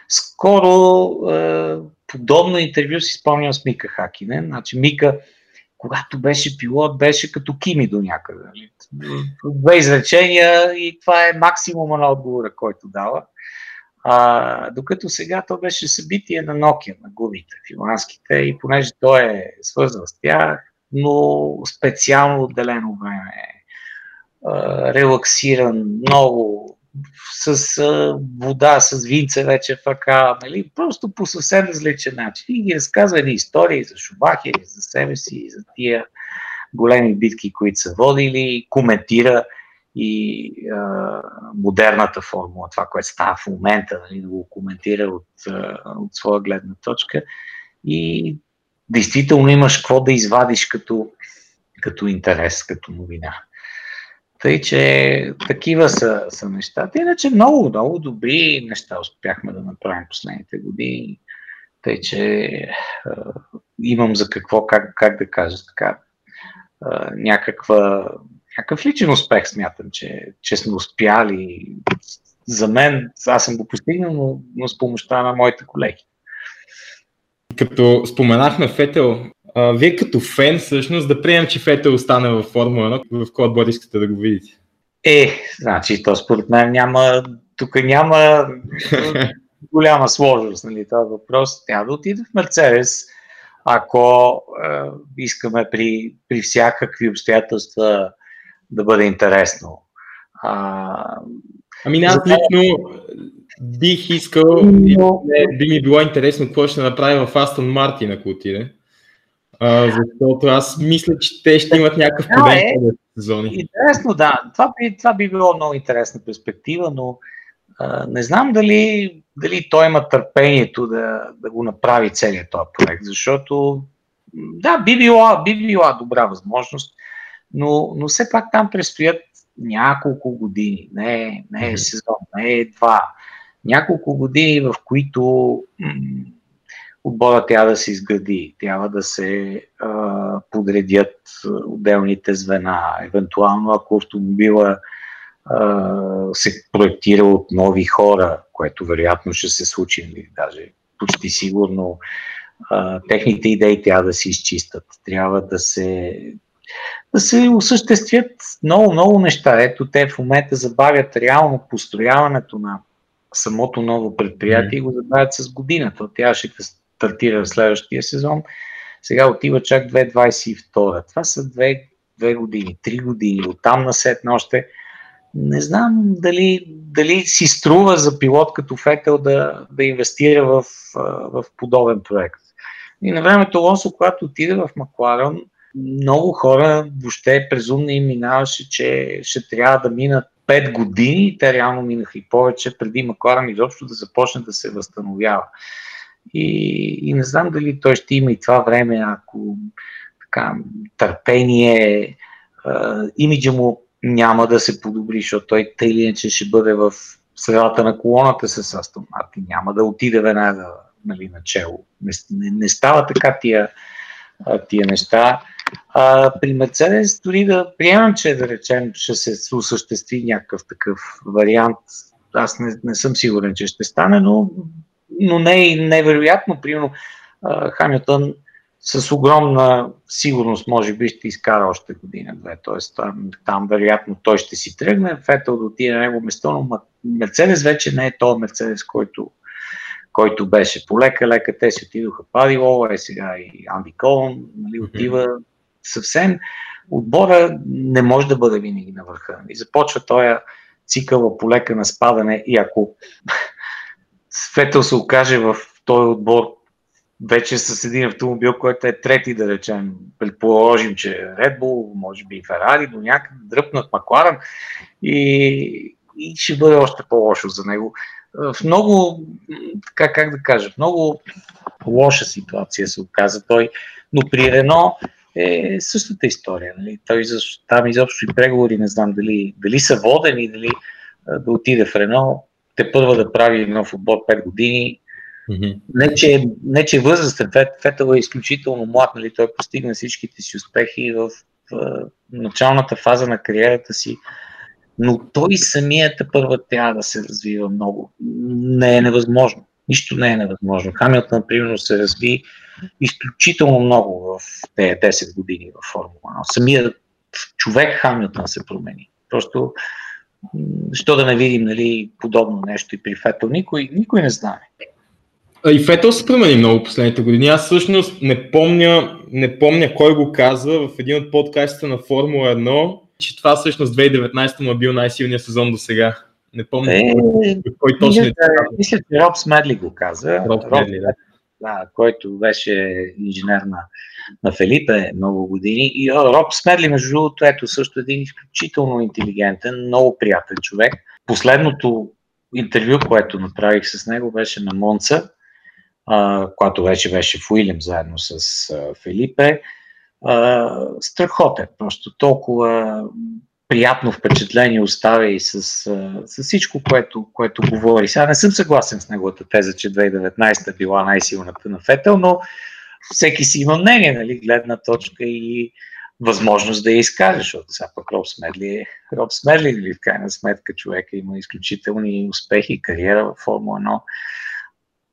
Скоро подобно интервю си спомням с Мика Хакинен. Значи Мика, когато беше пилот, беше като Кими до някъде. Нали. Две изречения и това е максимума на отговора, който дава. А, докато сега то беше събитие на Nokia, на гумите, финландските, и понеже той е свързан с тях, но специално отделено време, а, релаксиран, много, с а, вода, с винце вече в ръка, нали? просто по съвсем различен начин. И ги разказва едни истории за Шубахери, за себе си, за тия големи битки, които са водили, коментира и а, модерната формула, това, което става в момента, нали, да го коментира от, от своя гледна точка. И действително имаш какво да извадиш като, като интерес, като новина. Тъй, че такива са, са нещата. Иначе много, много добри неща успяхме да направим последните години. Тъй, че а, имам за какво, как, как да кажа така, а, някаква някакъв личен успех смятам, че, че сме успяли. За мен, аз съм го постигнал, но, но с помощта на моите колеги. Като споменахме Фетел, а, вие като фен всъщност да приемем, че Фетел остане във Формула 1, в кой отбор искате да го видите? Е, значи то според мен няма, тук няма голяма сложност, нали, този въпрос. Трябва да отиде в Мерцедес, ако е, искаме при, при всякакви обстоятелства да бъде интересно. А, ами аз лично бих искал, но... би ми било интересно какво ще направи в Астон Мартин, ако отиде. А, защото аз мисля, че те ще имат някакъв проблем да, е. сезони. Интересно, да. Това би, това би било много интересна перспектива, но а, не знам дали, дали той има търпението да, да го направи целият този проект, защото да, би била, би била добра възможност но, но все пак там предстоят няколко години, не, не е сезон, не е два, няколко години, в които м- отбора трябва да се изгради, трябва да се а, подредят отделните звена, евентуално ако автомобила а, се проектира от нови хора, което вероятно ще се случи, или нали, даже почти сигурно, а, техните идеи трябва да се изчистят, трябва да се да се осъществят много, много неща. Ето те в момента забавят реално построяването на, самото ново предприятие и го забавят с година. То трябваше да стартира в следващия сезон. Сега отива чак 2022. Това са две, две години, три години. Оттам на сет още. Не знам дали, дали си струва за пилот като Фетел да, да инвестира в, в подобен проект. И на времето Лонсо, когато отиде в Макларен, много хора въобще презумно им минаваше, че ще трябва да минат 5 години, те реално минаха и повече, преди Макларен изобщо да започне да се възстановява. И, и не знам дали той ще има и това време, ако така, търпение, а, имиджа му няма да се подобри, защото той тъй или иначе ще бъде в средата на колоната с Астон Мартин, няма да отиде веднага нали, начало. Не, не, не става така тия, тия неща. А, при Мерцедес дори да приемам, че да речем ще се осъществи някакъв такъв вариант. Аз не, не съм сигурен, че ще стане, но, но не е невероятно. Примерно Хамилтън с огромна сигурност може би ще изкара още година-две. Тоест там, там вероятно той ще си тръгне, Фетъл да отиде на него место, но Мерцедес вече не е този Мерцедес, който, който беше. Полека-лека те си отидоха Пади Лола, е сега и Анди Колон, нали, отива съвсем. Отбора не може да бъде винаги на върха. И започва този цикъл полека на спадане и ако Фетъл се окаже в този отбор вече с един автомобил, който е трети, да речем, предположим, че Red Bull, може би и Ферари, до някъде дръпнат Макларен и, и ще бъде още по-лошо за него. В много, така как да кажа, в много лоша ситуация се оказа той, но при Рено е същата история. Нали? Той там изобщо и преговори, не знам дали, дали са водени, дали да отиде в Рено, те първа да прави нов отбор 5 години, Mm-hmm. Не, че, не, че възрастен. Фетъл е изключително млад, нали? той постигна всичките си успехи в, в началната фаза на кариерата си, но той самият първа трябва да се развива много. Не е невъзможно. Нищо не е невъзможно. Хамилтън, например, се разви изключително много в тези 10 години в Формула 1. Самият човек Хамилтън се промени. Просто, що да не видим нали, подобно нещо и при Фетъл, никой, никой не знае. И Фетъл се промени много последните години. Аз всъщност не помня, не помня кой го казва в един от подкастите на Формула 1, че това всъщност 2019 му е бил най-силният сезон до сега. Не помня е, кой, точно е. Мисля, че Роб Смедли го каза. Роб Смедли, да. да. който беше инженер на, на Фелипе много години. И Роб Смедли, между другото, ето също един изключително интелигентен, много приятен човек. Последното интервю, което направих с него, беше на Монца а, която вече беше в Уилям заедно с а, Филипе. А, страхотен, просто толкова приятно впечатление оставя и с, с всичко, което, което говори. Сега не съм съгласен с неговата теза, че 2019 е била най-силната на Фетел, но всеки си има мнение, нали, гледна точка и възможност да я изкаже, защото сега пък Роб Смедли е Роб Смедли, нали, в крайна сметка човека има изключителни успехи, кариера в Формула 1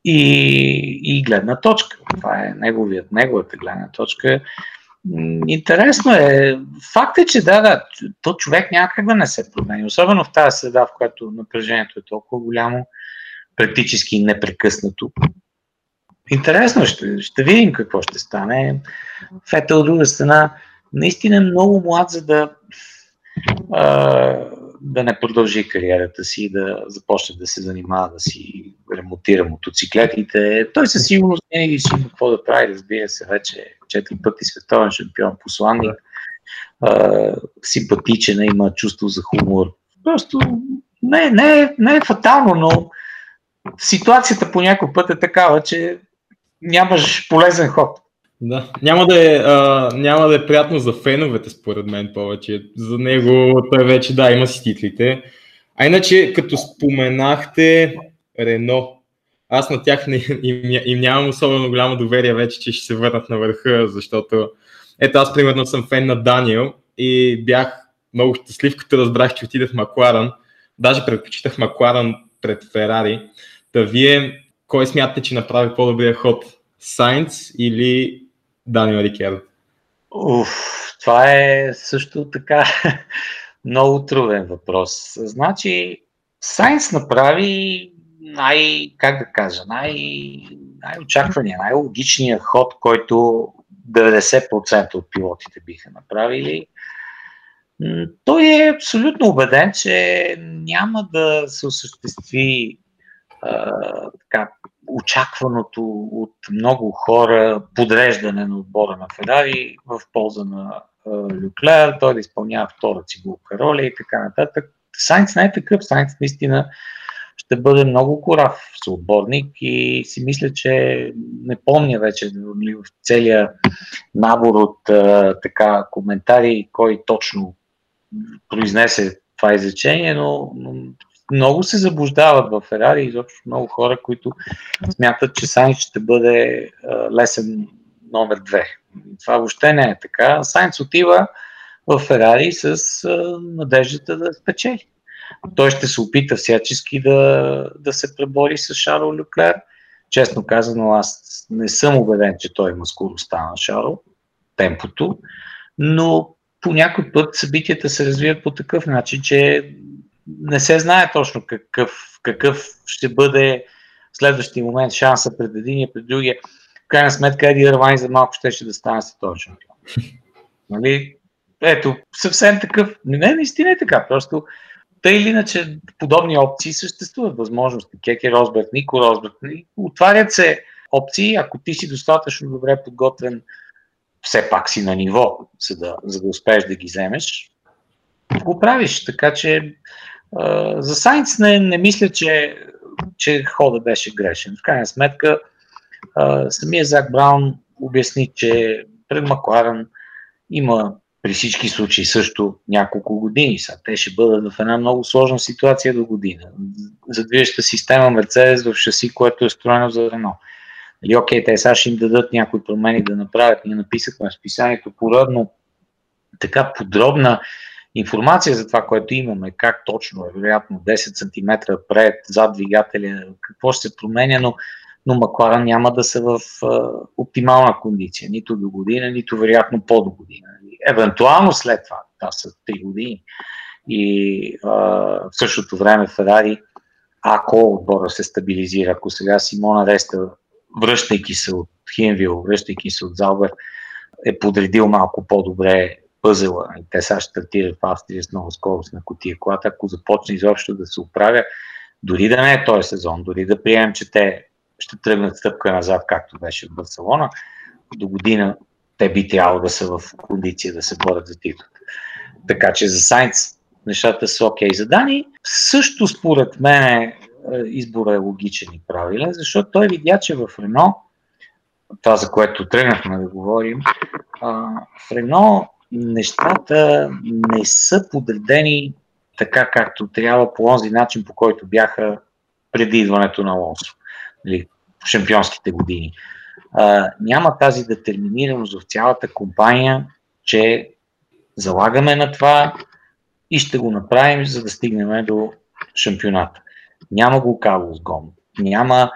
и, и гледна точка. Това е неговият, неговата гледна точка. Интересно е. Факт е, че да, да, то човек някак да не се промени. Особено в тази среда, в която напрежението е толкова голямо, практически непрекъснато. Интересно, ще, ще видим какво ще стане. Фетел от друга страна наистина е много млад, за да а, да не продължи кариерата си, да започне да се занимава, да си ремонтира мотоциклетите. Той със сигурност винаги си има какво да прави, разбира се, вече четири пъти световен шампион, посланник, а, симпатичен, има чувство за хумор. Просто не, не, не е фатално, но ситуацията по някой път е такава, че нямаш полезен ход. Да, няма да, е, а, няма да е приятно за феновете, според мен повече. За него той вече, да, има си титлите. А иначе, като споменахте Рено, аз на тях не, им, им нямам особено голямо доверие вече, че ще се върнат на върха, защото ето аз примерно съм фен на Даниел и бях много щастлив, като разбрах, че отида в Макларан. Даже предпочитах Макларан пред Ферари. Та вие, кой смятате, че направи по-добрия ход? Сайнц или Даниел Рикер? Уф, това е също така много труден въпрос. Значи, Сайнс направи най, как да кажа, най, най-очаквания, най-логичният ход, който 90% от пилотите биха направили. Той е абсолютно убеден, че няма да се осъществи а, така, очакваното от много хора подреждане на отбора на Ферари в полза на Люклер, той да изпълнява втора цигулка роля и така нататък. Сайнц не е такъв. Сайнц наистина ще бъде много корав съотборник и си мисля, че не помня вече нали, в целия набор от а, така коментари, кой точно произнесе това изречение, но, но много се заблуждават в Ферари, изобщо много хора, които смятат, че Сайнц ще бъде а, лесен номер две. Това въобще не е така. Сайнц отива в Ферари с а, надеждата да спечели. Той ще се опита всячески да, да се пребори с Шарл Люклер. Честно казано, аз не съм убеден, че той има скоростта на Шарл, темпото, но по някой път събитията се развият по такъв начин, че не се знае точно какъв, какъв ще бъде следващия момент шанса пред един и пред другия. В крайна сметка Еди Ирвайн за малко ще, ще да стане световен шампион. Нали? Ето, съвсем такъв. Не, наистина е така. Просто тъй или иначе подобни опции съществуват, възможности. Кеки Росберг, Нико Росберг. Отварят се опции, ако ти си достатъчно добре подготвен, все пак си на ниво, за да, за да успееш да ги вземеш, го правиш. Така че а, за Сайнц не, не мисля, че, че хода беше грешен. В крайна сметка, а, самия Зак Браун обясни, че пред Макларен има при всички случаи също няколко години са. Те ще бъдат в една много сложна ситуация до година. За движеща система Мерцедес в шаси, което е строено за Рено. Нали, окей, те сега ще им дадат някои промени да направят. Ние написахме в списанието поредно така подробна информация за това, което имаме, как точно е, вероятно 10 см пред, зад двигателя, какво ще се променя, но, но Макларен няма да са в а, оптимална кондиция, нито до година, нито вероятно по-до година евентуално след това, това са 3 години. И а, в същото време Ферари, ако отбора се стабилизира, ако сега Симона Реста, връщайки се от Хинвил, връщайки се от Залбер, е подредил малко по-добре пъзела. И те сега ще стартират в Австрия с много скорост на котия колата. Ако започне изобщо да се оправя, дори да не е този сезон, дори да приемем, че те ще тръгнат стъпка назад, както беше в Барселона, до година те би трябвало да са в кондиция да се борят за титлата. Така че за Сайнц нещата са окей. Okay. За Дани също според мен е, избора е логичен и правилен, защото той видя, че в Рено, това за което тръгнахме да говорим, в Рено нещата не са подредени така както трябва по този начин, по който бяха преди идването на Лонсо, или в шампионските години а, няма тази детерминираност в цялата компания, че залагаме на това и ще го направим, за да стигнем до шампионата. Няма го с Гом. Няма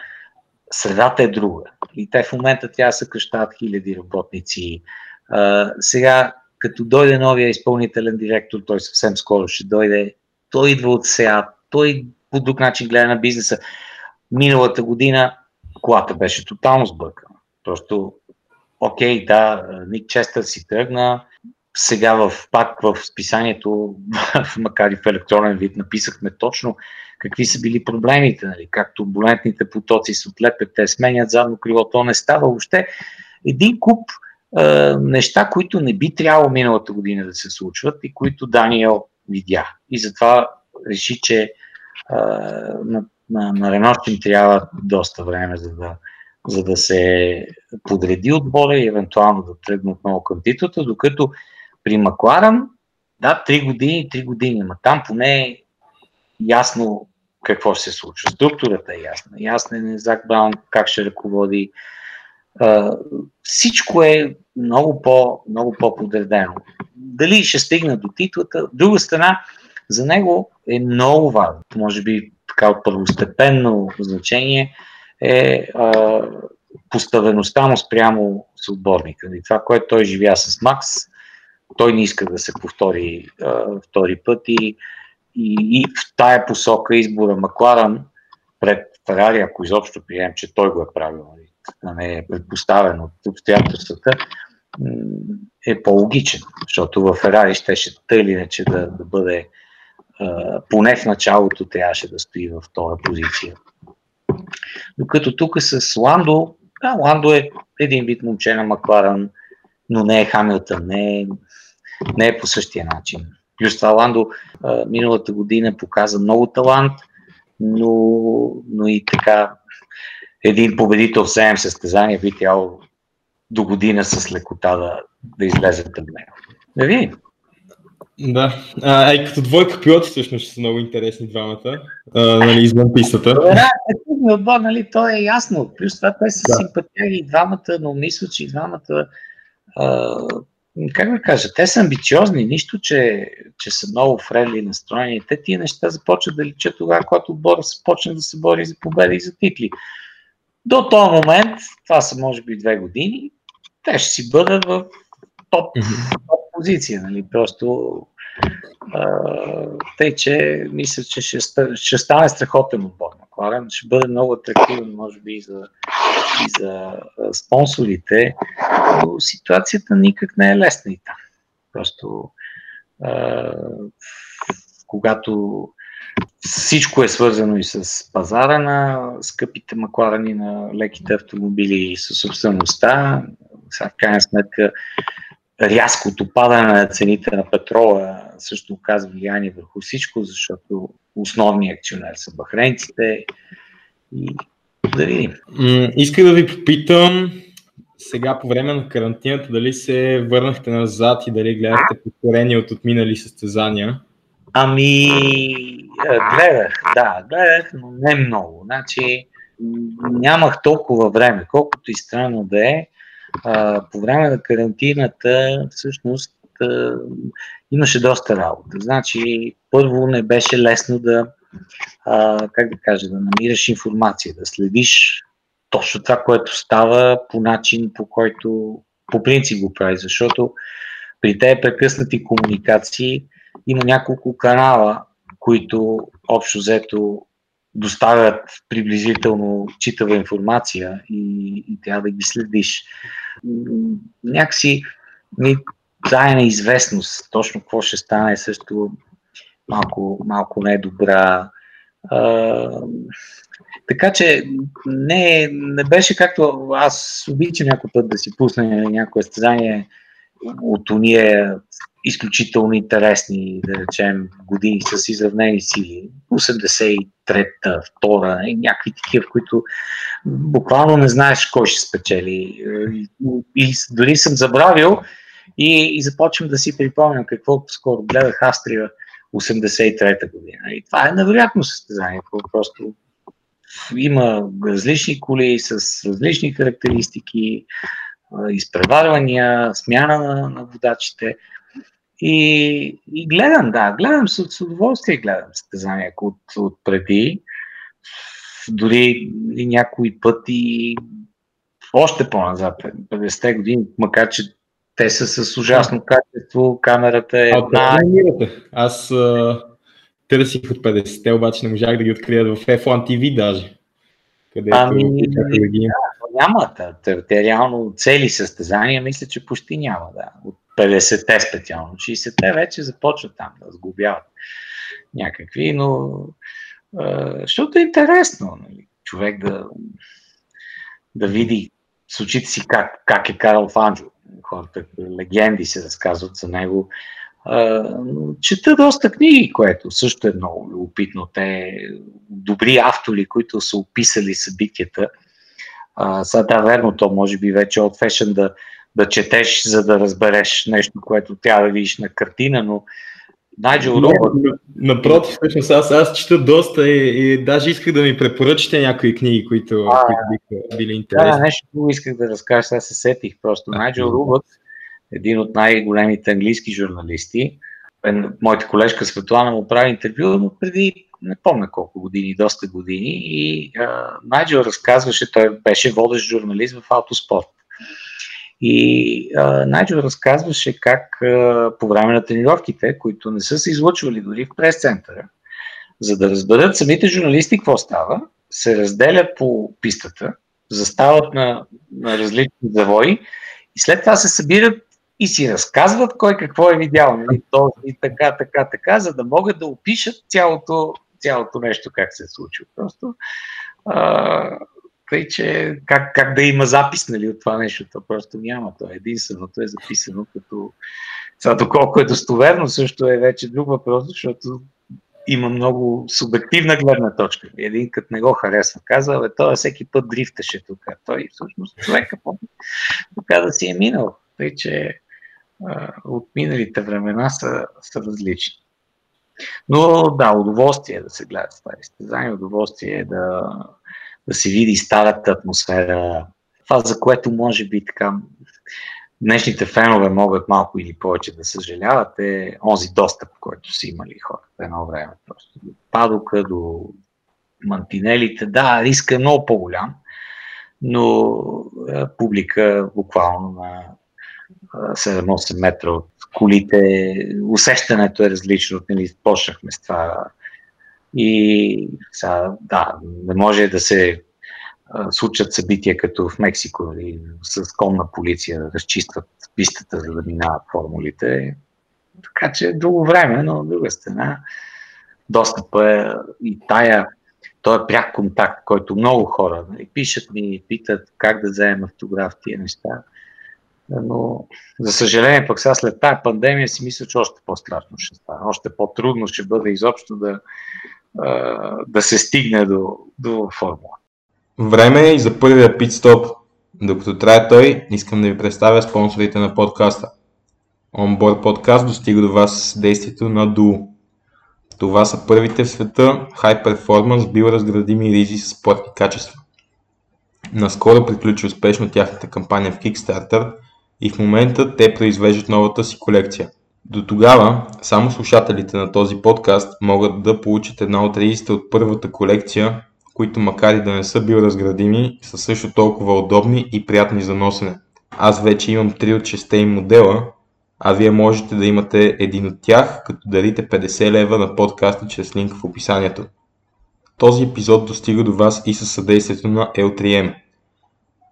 средата е друга. И те в момента тя съкръщават хиляди работници. А, сега, като дойде новия изпълнителен директор, той съвсем скоро ще дойде, той идва от сега, той по друг начин гледа на бизнеса. Миналата година колата беше тотално сбъркана. Просто, окей, да, Ник Честър си тръгна, сега в, пак в списанието, макар и в електронен вид, написахме точно какви са били проблемите, нали? как турбулентните потоци се отлепят, те сменят задно крило, то не става въобще. Един куп е, неща, които не би трябвало миналата година да се случват и които Даниел видя. И затова реши, че е, на, на Рено им трябва доста време, за да, за да се подреди отбора и евентуално да тръгне отново към титлата, докато при Макларан, да, 3 години, 3 години, но там поне е ясно какво ще се случва. Структурата е ясна. Ясна е Зак Браун как ще ръководи. Uh, всичко е много, по, много по-подредено. Дали ще стигна до титлата, друга страна, за него е много важно, може би така от първостепенно значение, е а, поставеността му спрямо съотборника. И това, което той живя с Макс, той не иска да се повтори а, втори път и, и, и в тая посока избора Макларан пред Ферари, ако изобщо приемем, че той го е правил, нали, да не е предпоставен от обстоятелствата, е по-логичен, защото в Ферари щеше тъй или иначе да, да бъде поне в началото трябваше да стои в този позиция. Докато тук с Ландо, да, Ландо е един вид момче на Макларан, но не е Хамилтън, не е, не е по същия начин. Плюс това Ландо а, миналата година показа много талант, но, но и така един победител в 7 състезания би трябвало до година с лекота да, да излезе от него. Да видим. Да, а, и като двойка пилоти всъщност ще са много интересни двамата, а, нали, извън пистата. Да, отбор, нали, то е ясно. Плюс това те са да. симпатяги и двамата, но мисля, че и двамата а, как да кажа, те са амбициозни, нищо, че, че са много френли настроени. Те тия неща започват да личат тогава, когато отбора почне да се бори за победа и за титли. До този момент, това са може би две години, те ще си бъдат в топ, топ позиция. Нали? Просто а, тъй, че мисля, че ще, ще стане страхотен отбор. Макларен ще бъде много атрактивен, може би, и за, и за спонсорите, но ситуацията никак не е лесна и там. Просто а, когато всичко е свързано и с пазара на скъпите макларани, на леките автомобили и с собствеността, сега в крайна сметка рязкото падане на цените на петрола също оказва влияние върху всичко, защото основният акционер са бахренците и да видим. Исках да ви попитам сега по време на карантината дали се върнахте назад и дали гледахте повторения от отминали състезания? Ами, гледах, да, гледах, но не много. Значи, нямах толкова време, колкото и странно да е по време на карантината всъщност а, имаше доста работа. Значи, първо не беше лесно да, а, как да кажа, да намираш информация, да следиш точно това, което става по начин, по който по принцип го прави, защото при тези прекъснати комуникации има няколко канала, които общо взето доставят приблизително читава информация и, и трябва да ги следиш. Някакси ми тая неизвестност, точно какво ще стане, също малко, малко не е добра. А, така че не, не беше както аз обичам някой път да си пусна някое състезание от уния изключително интересни, да речем, години с изравнени сили. 83-та, 2 и някакви такива, в които буквално не знаеш кой ще спечели. И, дори съм забравил и, и започвам да си припомням какво скоро гледах Австрия 83-та година. И това е невероятно състезание. Просто има различни коли с различни характеристики, изпреварвания, смяна на, на водачите. И, и гледам, да, гледам с, с удоволствие, гледам състезания от, от преди. Дори и някои пъти още по-назад, 50-те години, макар че те са с ужасно качество, камерата е една... Аз търсих от 50-те, обаче не можах да ги открия в F1 TV даже. Където ами, да, няма. Те, те реално цели състезания, мисля, че почти няма. Да. От 50-те специално. 60-те вече започват там да сгубяват някакви, но защото е интересно нали, човек да, да види с очите си как, как е карал Фанджо. Хората, легенди се разказват за него. чета доста книги, което също е много любопитно. Те добри автори, които са описали събитията. сега да, верно, то може би вече от фешен да, да четеш, за да разбереш нещо, което трябва да видиш на картина, но Найджел Робърт... Напротив, всъщност аз, аз чета доста и, и даже исках да ми препоръчате някои книги, които, а, които биха били интересни. Да, нещо друго исках да разкажа, сега се сетих просто. Найджел Робърт, един от най-големите английски журналисти, моята колежка Светлана му прави интервю, но преди не помня колко години, доста години и Найджел разказваше, той беше водещ журналист в автоспорт. И а, Найджо разказваше как а, по време на тренировките, които не са се излъчвали дори в прес-центъра, за да разберат самите журналисти какво става, се разделят по пистата, застават на, на различни завои и след това се събират и си разказват кой какво е видял. Нали? и така, така, така, за да могат да опишат цялото, цялото нещо как се е случило. Просто а, тъй, че как, как да има запис нали, от това нещо, то просто няма. То е единственото е записано като... Сега, доколко е достоверно, също е вече друг въпрос, защото има много субективна гледна точка. Един като не го харесва, казва, бе, той всеки път дрифташе тук. Той всъщност човека така да си е минал. Тъй, че от миналите времена са, са различни. Но да, удоволствие е да се гледа това изтезание, удоволствие е да, да се види старата атмосфера. Това, за което може би така днешните фенове могат малко или повече да съжаляват, е онзи достъп, който са имали хората едно време. Просто до падока, до мантинелите. Да, риска е много по-голям, но е, публика буквално на 7-8 метра от колите, усещането е различно. Нали, почнахме с това. И сега, да, не може да се случат събития като в Мексико и с конна полиция разчистват пистата, за да минават формулите. Така че е друго време, но от друга страна достъпа е и тая, той е пряк контакт, който много хора нали, пишат ми, питат как да вземем автограф тия неща. Но, за съжаление, пък сега след тази пандемия си мисля, че още по-страшно ще стане. Още по-трудно ще бъде изобщо да, да се стигне до, до формула. Време е и за първия питстоп. Докато трае той, искам да ви представя спонсорите на подкаста. Onboard Podcast достига до вас с действието на Duo. Това са първите в света High Performance биоразградими ризи с спортни качества. Наскоро приключи успешно тяхната кампания в Kickstarter и в момента те произвеждат новата си колекция. До тогава, само слушателите на този подкаст могат да получат една от ризите от първата колекция които макар и да не са биоразградими, са също толкова удобни и приятни за носене. Аз вече имам 3 от 6 им модела, а вие можете да имате един от тях, като дарите 50 лева на подкаста чрез линк в описанието. Този епизод достига до вас и със съдействието на L3M.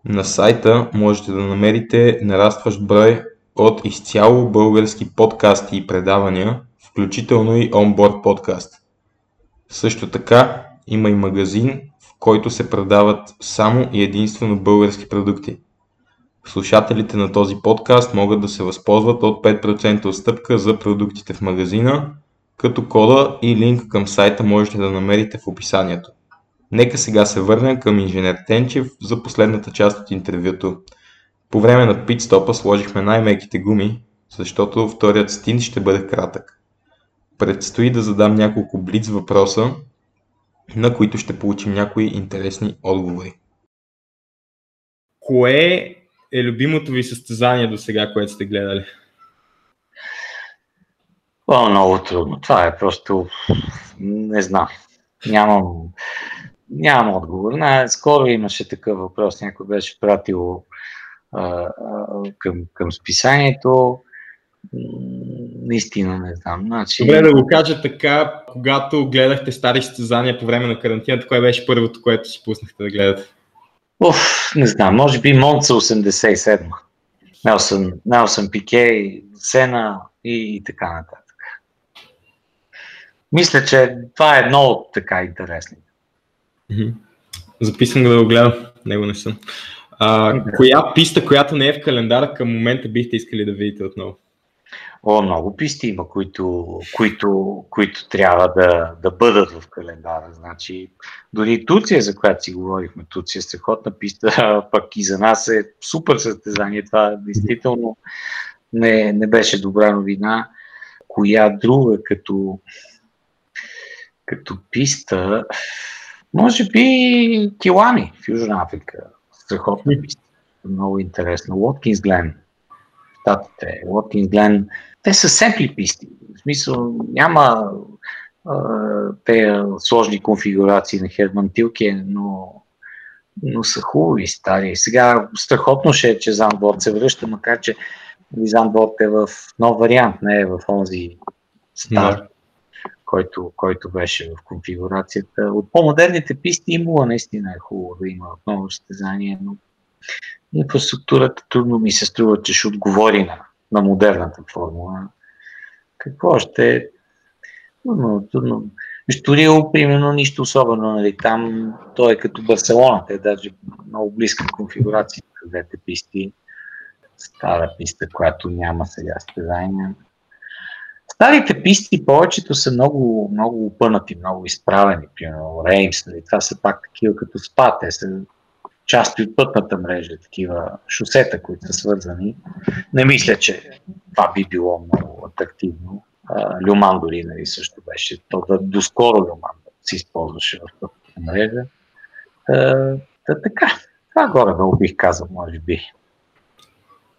На сайта можете да намерите нарастващ брой от изцяло български подкасти и предавания, включително и онборд подкаст. Също така има и магазин, в който се продават само и единствено български продукти. Слушателите на този подкаст могат да се възползват от 5% отстъпка за продуктите в магазина, като кода и линк към сайта можете да намерите в описанието. Нека сега се върнем към инженер Тенчев за последната част от интервюто. По време на питстопа сложихме най-меките гуми, защото вторият стин ще бъде кратък. Предстои да задам няколко блиц въпроса, на които ще получим някои интересни отговори. Кое е любимото ви състезание до сега, което сте гледали? О, много трудно. Това е просто... Не знам. Нямам, нямам отговор. На, скоро имаше такъв въпрос. Някой беше пратил а, към, към списанието наистина не знам. Значи... Добре да го кажа така, когато гледахте стари състезания по време на карантината, кое беше първото, което си пуснахте да гледате? Уф, не знам, може би Монца 87. Нелсън, Нелсън Пике, Сена и, и така нататък. Мисля, че това е едно от така интересните. Записвам да го гледам, него не съм. А, коя писта, която не е в календара, към момента бихте искали да видите отново? О, много писти има, които, които, които трябва да, да бъдат в календара. Значи, дори Турция, за която си говорихме, Турция е страхотна писта, пък и за нас е супер състезание. Това действително не, не беше добра новина. Коя друга като, като писта? Може би Килани в Южна Африка. Страхотна писта. Много интересно. Уоткинс Глен. Штатите. Уоткинс Глен те са семпли писти. В смисъл няма те сложни конфигурации на Херман Тилке, но, но са хубави, стари. Сега страхотно ще е, че Зандборд се връща, макар че Зандборд е в нов вариант, не е в онзи стар, който, който беше в конфигурацията. От по-модерните писти имало наистина е хубаво да има отново състезание, но инфраструктурата трудно ми се струва, че ще отговори на, на модерната формула. Какво ще Трудно, трудно. Турил, примерно, нищо особено. Нали? Там той е като Барселона, е даже много близка конфигурация с двете писти. Стара писта, която няма сега състезания. Старите писти повечето са много, много опънати, много изправени. Примерно Реймс, нали? това са пак такива като спа, те са части от пътната мрежа, такива шосета, които са свързани. Не мисля, че това би било много атрактивно. Люман дори нали, също беше. То да, доскоро Люман се използваше в пътната мрежа. Та, така, това горе да бих казал, може би.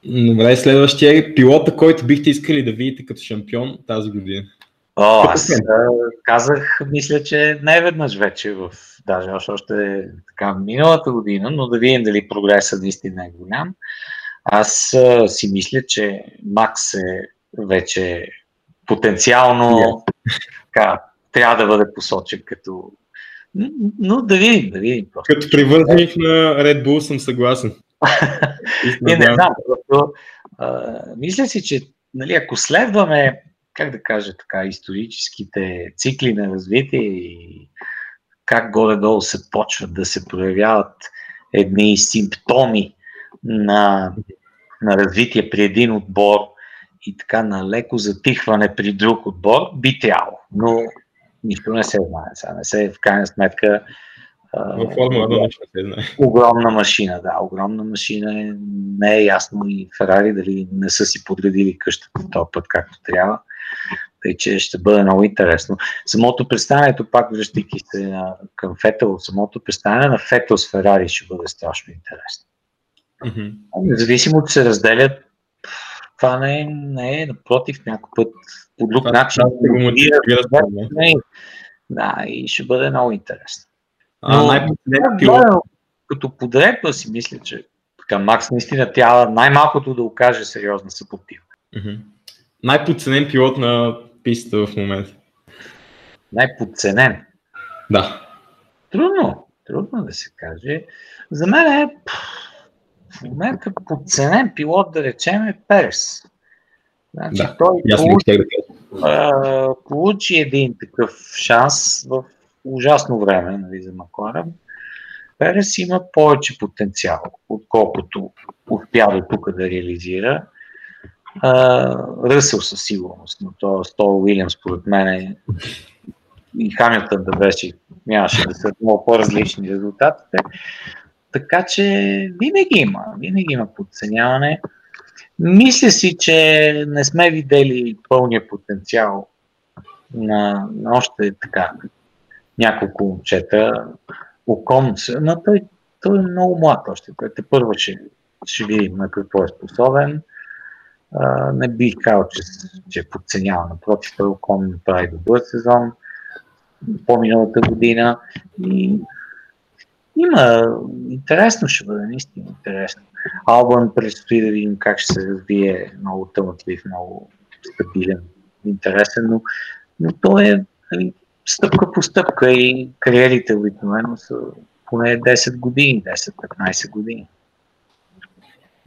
Добре, следващия е пилота, който бихте искали да видите като шампион тази година. О, аз казах, мисля, че не веднъж вече в, даже още, още така миналата година, но да видим дали прогресът наистина е голям. Аз а, си мисля, че Макс е вече потенциално yeah. така, трябва да бъде посочен като но да видим, да видим. Просто. Като привързаник на Red Bull съм съгласен. не, не знам, просто а, мисля си, че нали, ако следваме, как да кажа така, историческите цикли на развитие и как горе-долу се почват да се проявяват едни симптоми на, на развитие при един отбор и така на леко затихване при друг отбор, би трябвало. Но нищо не се знае. Сега не се, в крайна сметка, в Формула 1 нищо не знае. Огромна машина, да, огромна машина е. Не е ясно и Ферари дали не са си подредили къщата този път както трябва. Тъй, че ще бъде много интересно. Самото представянето, пак връщайки се към Фетел, самото представяне на Фетел с Ферари ще бъде страшно интересно. Mm-hmm. Независимо, че се разделят това не е, не е напротив, някой път по друг това, начин. Не, да, и ще бъде много интересно. Но, а, най- като подред си мисля, че така, Макс наистина трябва най-малкото да окаже сериозна съпротива. Mm-hmm. Най-подценен пилот на пистата в момента. Най-подценен? Да. Трудно, трудно да се каже. За мен е в момента подценен пилот, да речем, е Перес. Значи, да, той получи, а, получи един такъв шанс в ужасно време нали, за Макларен. Перес има повече потенциал, отколкото успя до тук да реализира. Ръсъл със сигурност, но то Стол Уилям според мен е и Хамилтън да беше, нямаше да са много по-различни резултатите. Така че винаги има, винаги има подценяване. Мисля си, че не сме видели пълния потенциал на, на още така няколко момчета. Окон, но той, той е много млад още. Той те първо ще, ще видим на какво е способен. А, не бих казал, че, че е подценява. Напротив, той Окон прави добър сезон по-миналата година. И има, интересно ще бъде, наистина интересно. Албан предстои да видим как ще се развие много тълнатлив, много стабилен, интересен, но, но той е нали, стъпка по стъпка и кариерите обикновено са поне 10 години, 10-15 години.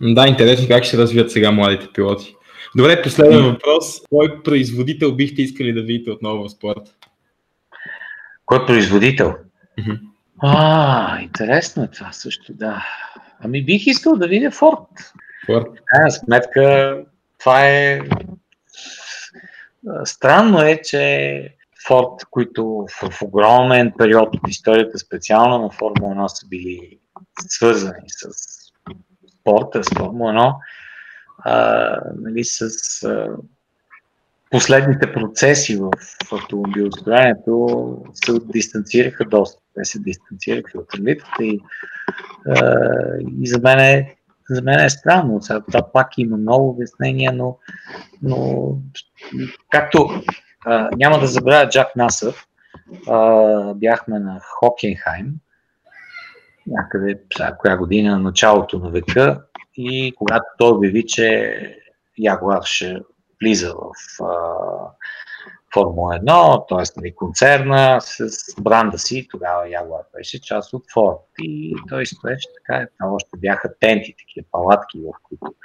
Да, интересно как ще развият сега младите пилоти. Добре, последен въпрос. Кой производител бихте искали да видите отново в спорта? Кой производител? Mm-hmm. А, интересно е това също, да. Ами бих искал да видя Форд. Форд. В крайна сметка, това е... Странно е, че Форд, които в, огромен период от историята, специално на Формула 1, са били свързани с спорта, с Формула 1, а, нали, с а, последните процеси в автомобилостроенето се дистанцираха доста. Те се дистанцираха от елитата и, и за мен е за мен е странно. Сега това пак има много обяснения, но, но както а, няма да забравя Джак Насър, а, бяхме на Хокенхайм, някъде, коя година, началото на века, и когато той обяви, че Ягуар ще влиза в Формула 1, т.е. Нали, концерна с бранда си, тогава Jaguar беше част от Ford. И той стоеше така, там още бяха тенти, такива палатки, в които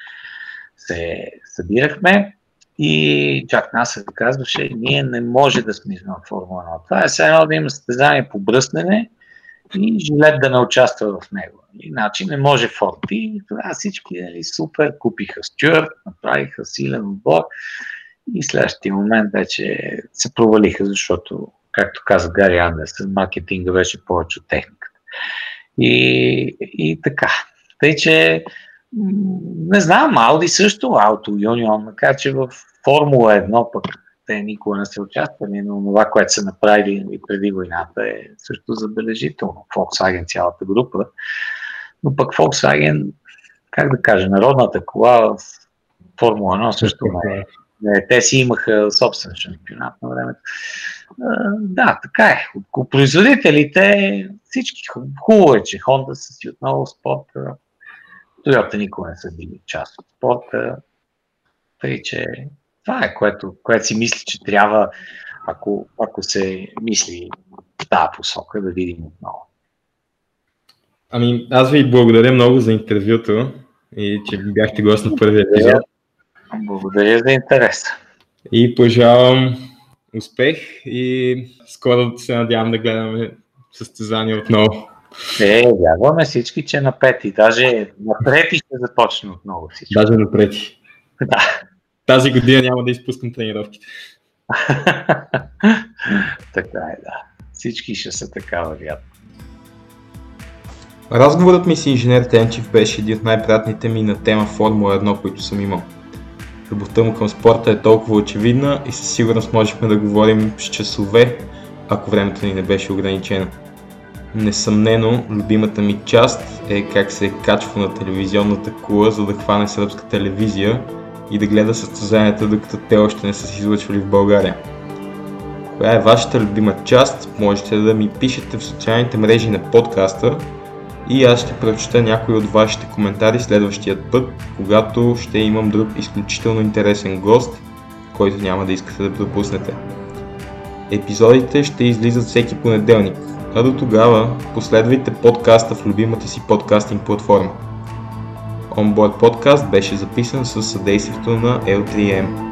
се събирахме. И Джак Насър казваше, ние не може да сме извън Формула 1. Това е все едно да има състезание по бръснене и жилет да не участва в него. Иначе не може Форд. И тогава всички нали, супер, купиха Стюарт, направиха силен отбор и следващия момент вече се провалиха, защото, както каза Гари Андерсън, маркетинга беше повече от техниката. И, и така. Тъй, че не знам, Ауди също, Auto Union, макар че в Формула 1 пък те никога не са участвали, но това, което са направили и преди войната е също забележително. Volkswagen цялата група. Но пък Volkswagen, как да кажа, народната кола в Формула 1 също не е. Не, те си имаха собствен шампионат на времето. Да, така е. От производителите всички хубаво е, че Honda са си отново спорта. Toyota никога не са били част от спорта. Тъй, че това е, което, което си мисли, че трябва, ако, ако се мисли в тази посока, да видим отново. Ами, аз ви благодаря много за интервюто и че бяхте гост на първия епизод. Благодаря за интерес. И пожелавам успех и скоро се надявам да гледаме състезание отново. Е, вярваме всички, че на пети. Даже на трети ще започне отново всички. Даже на трети. Да. Тази година няма да изпускам тренировките. така е, да. Всички ще са така, вероятно. Разговорът ми с инженер Тенчев беше един от най-приятните ми на тема Формула 1, които съм имал. Любовта му към спорта е толкова очевидна и със сигурност можехме да говорим с часове, ако времето ни не беше ограничено. Несъмнено, любимата ми част е как се качва на телевизионната кула, за да хване сръбска телевизия и да гледа състезанията, докато те още не са се излъчвали в България. Коя е вашата любима част? Можете да ми пишете в социалните мрежи на подкаста и аз ще прочета някои от вашите коментари следващия път, когато ще имам друг изключително интересен гост, който няма да искате да пропуснете. Епизодите ще излизат всеки понеделник, а до тогава последвайте подкаста в любимата си подкастинг платформа. Onboard Podcast беше записан със съдействието на L3M.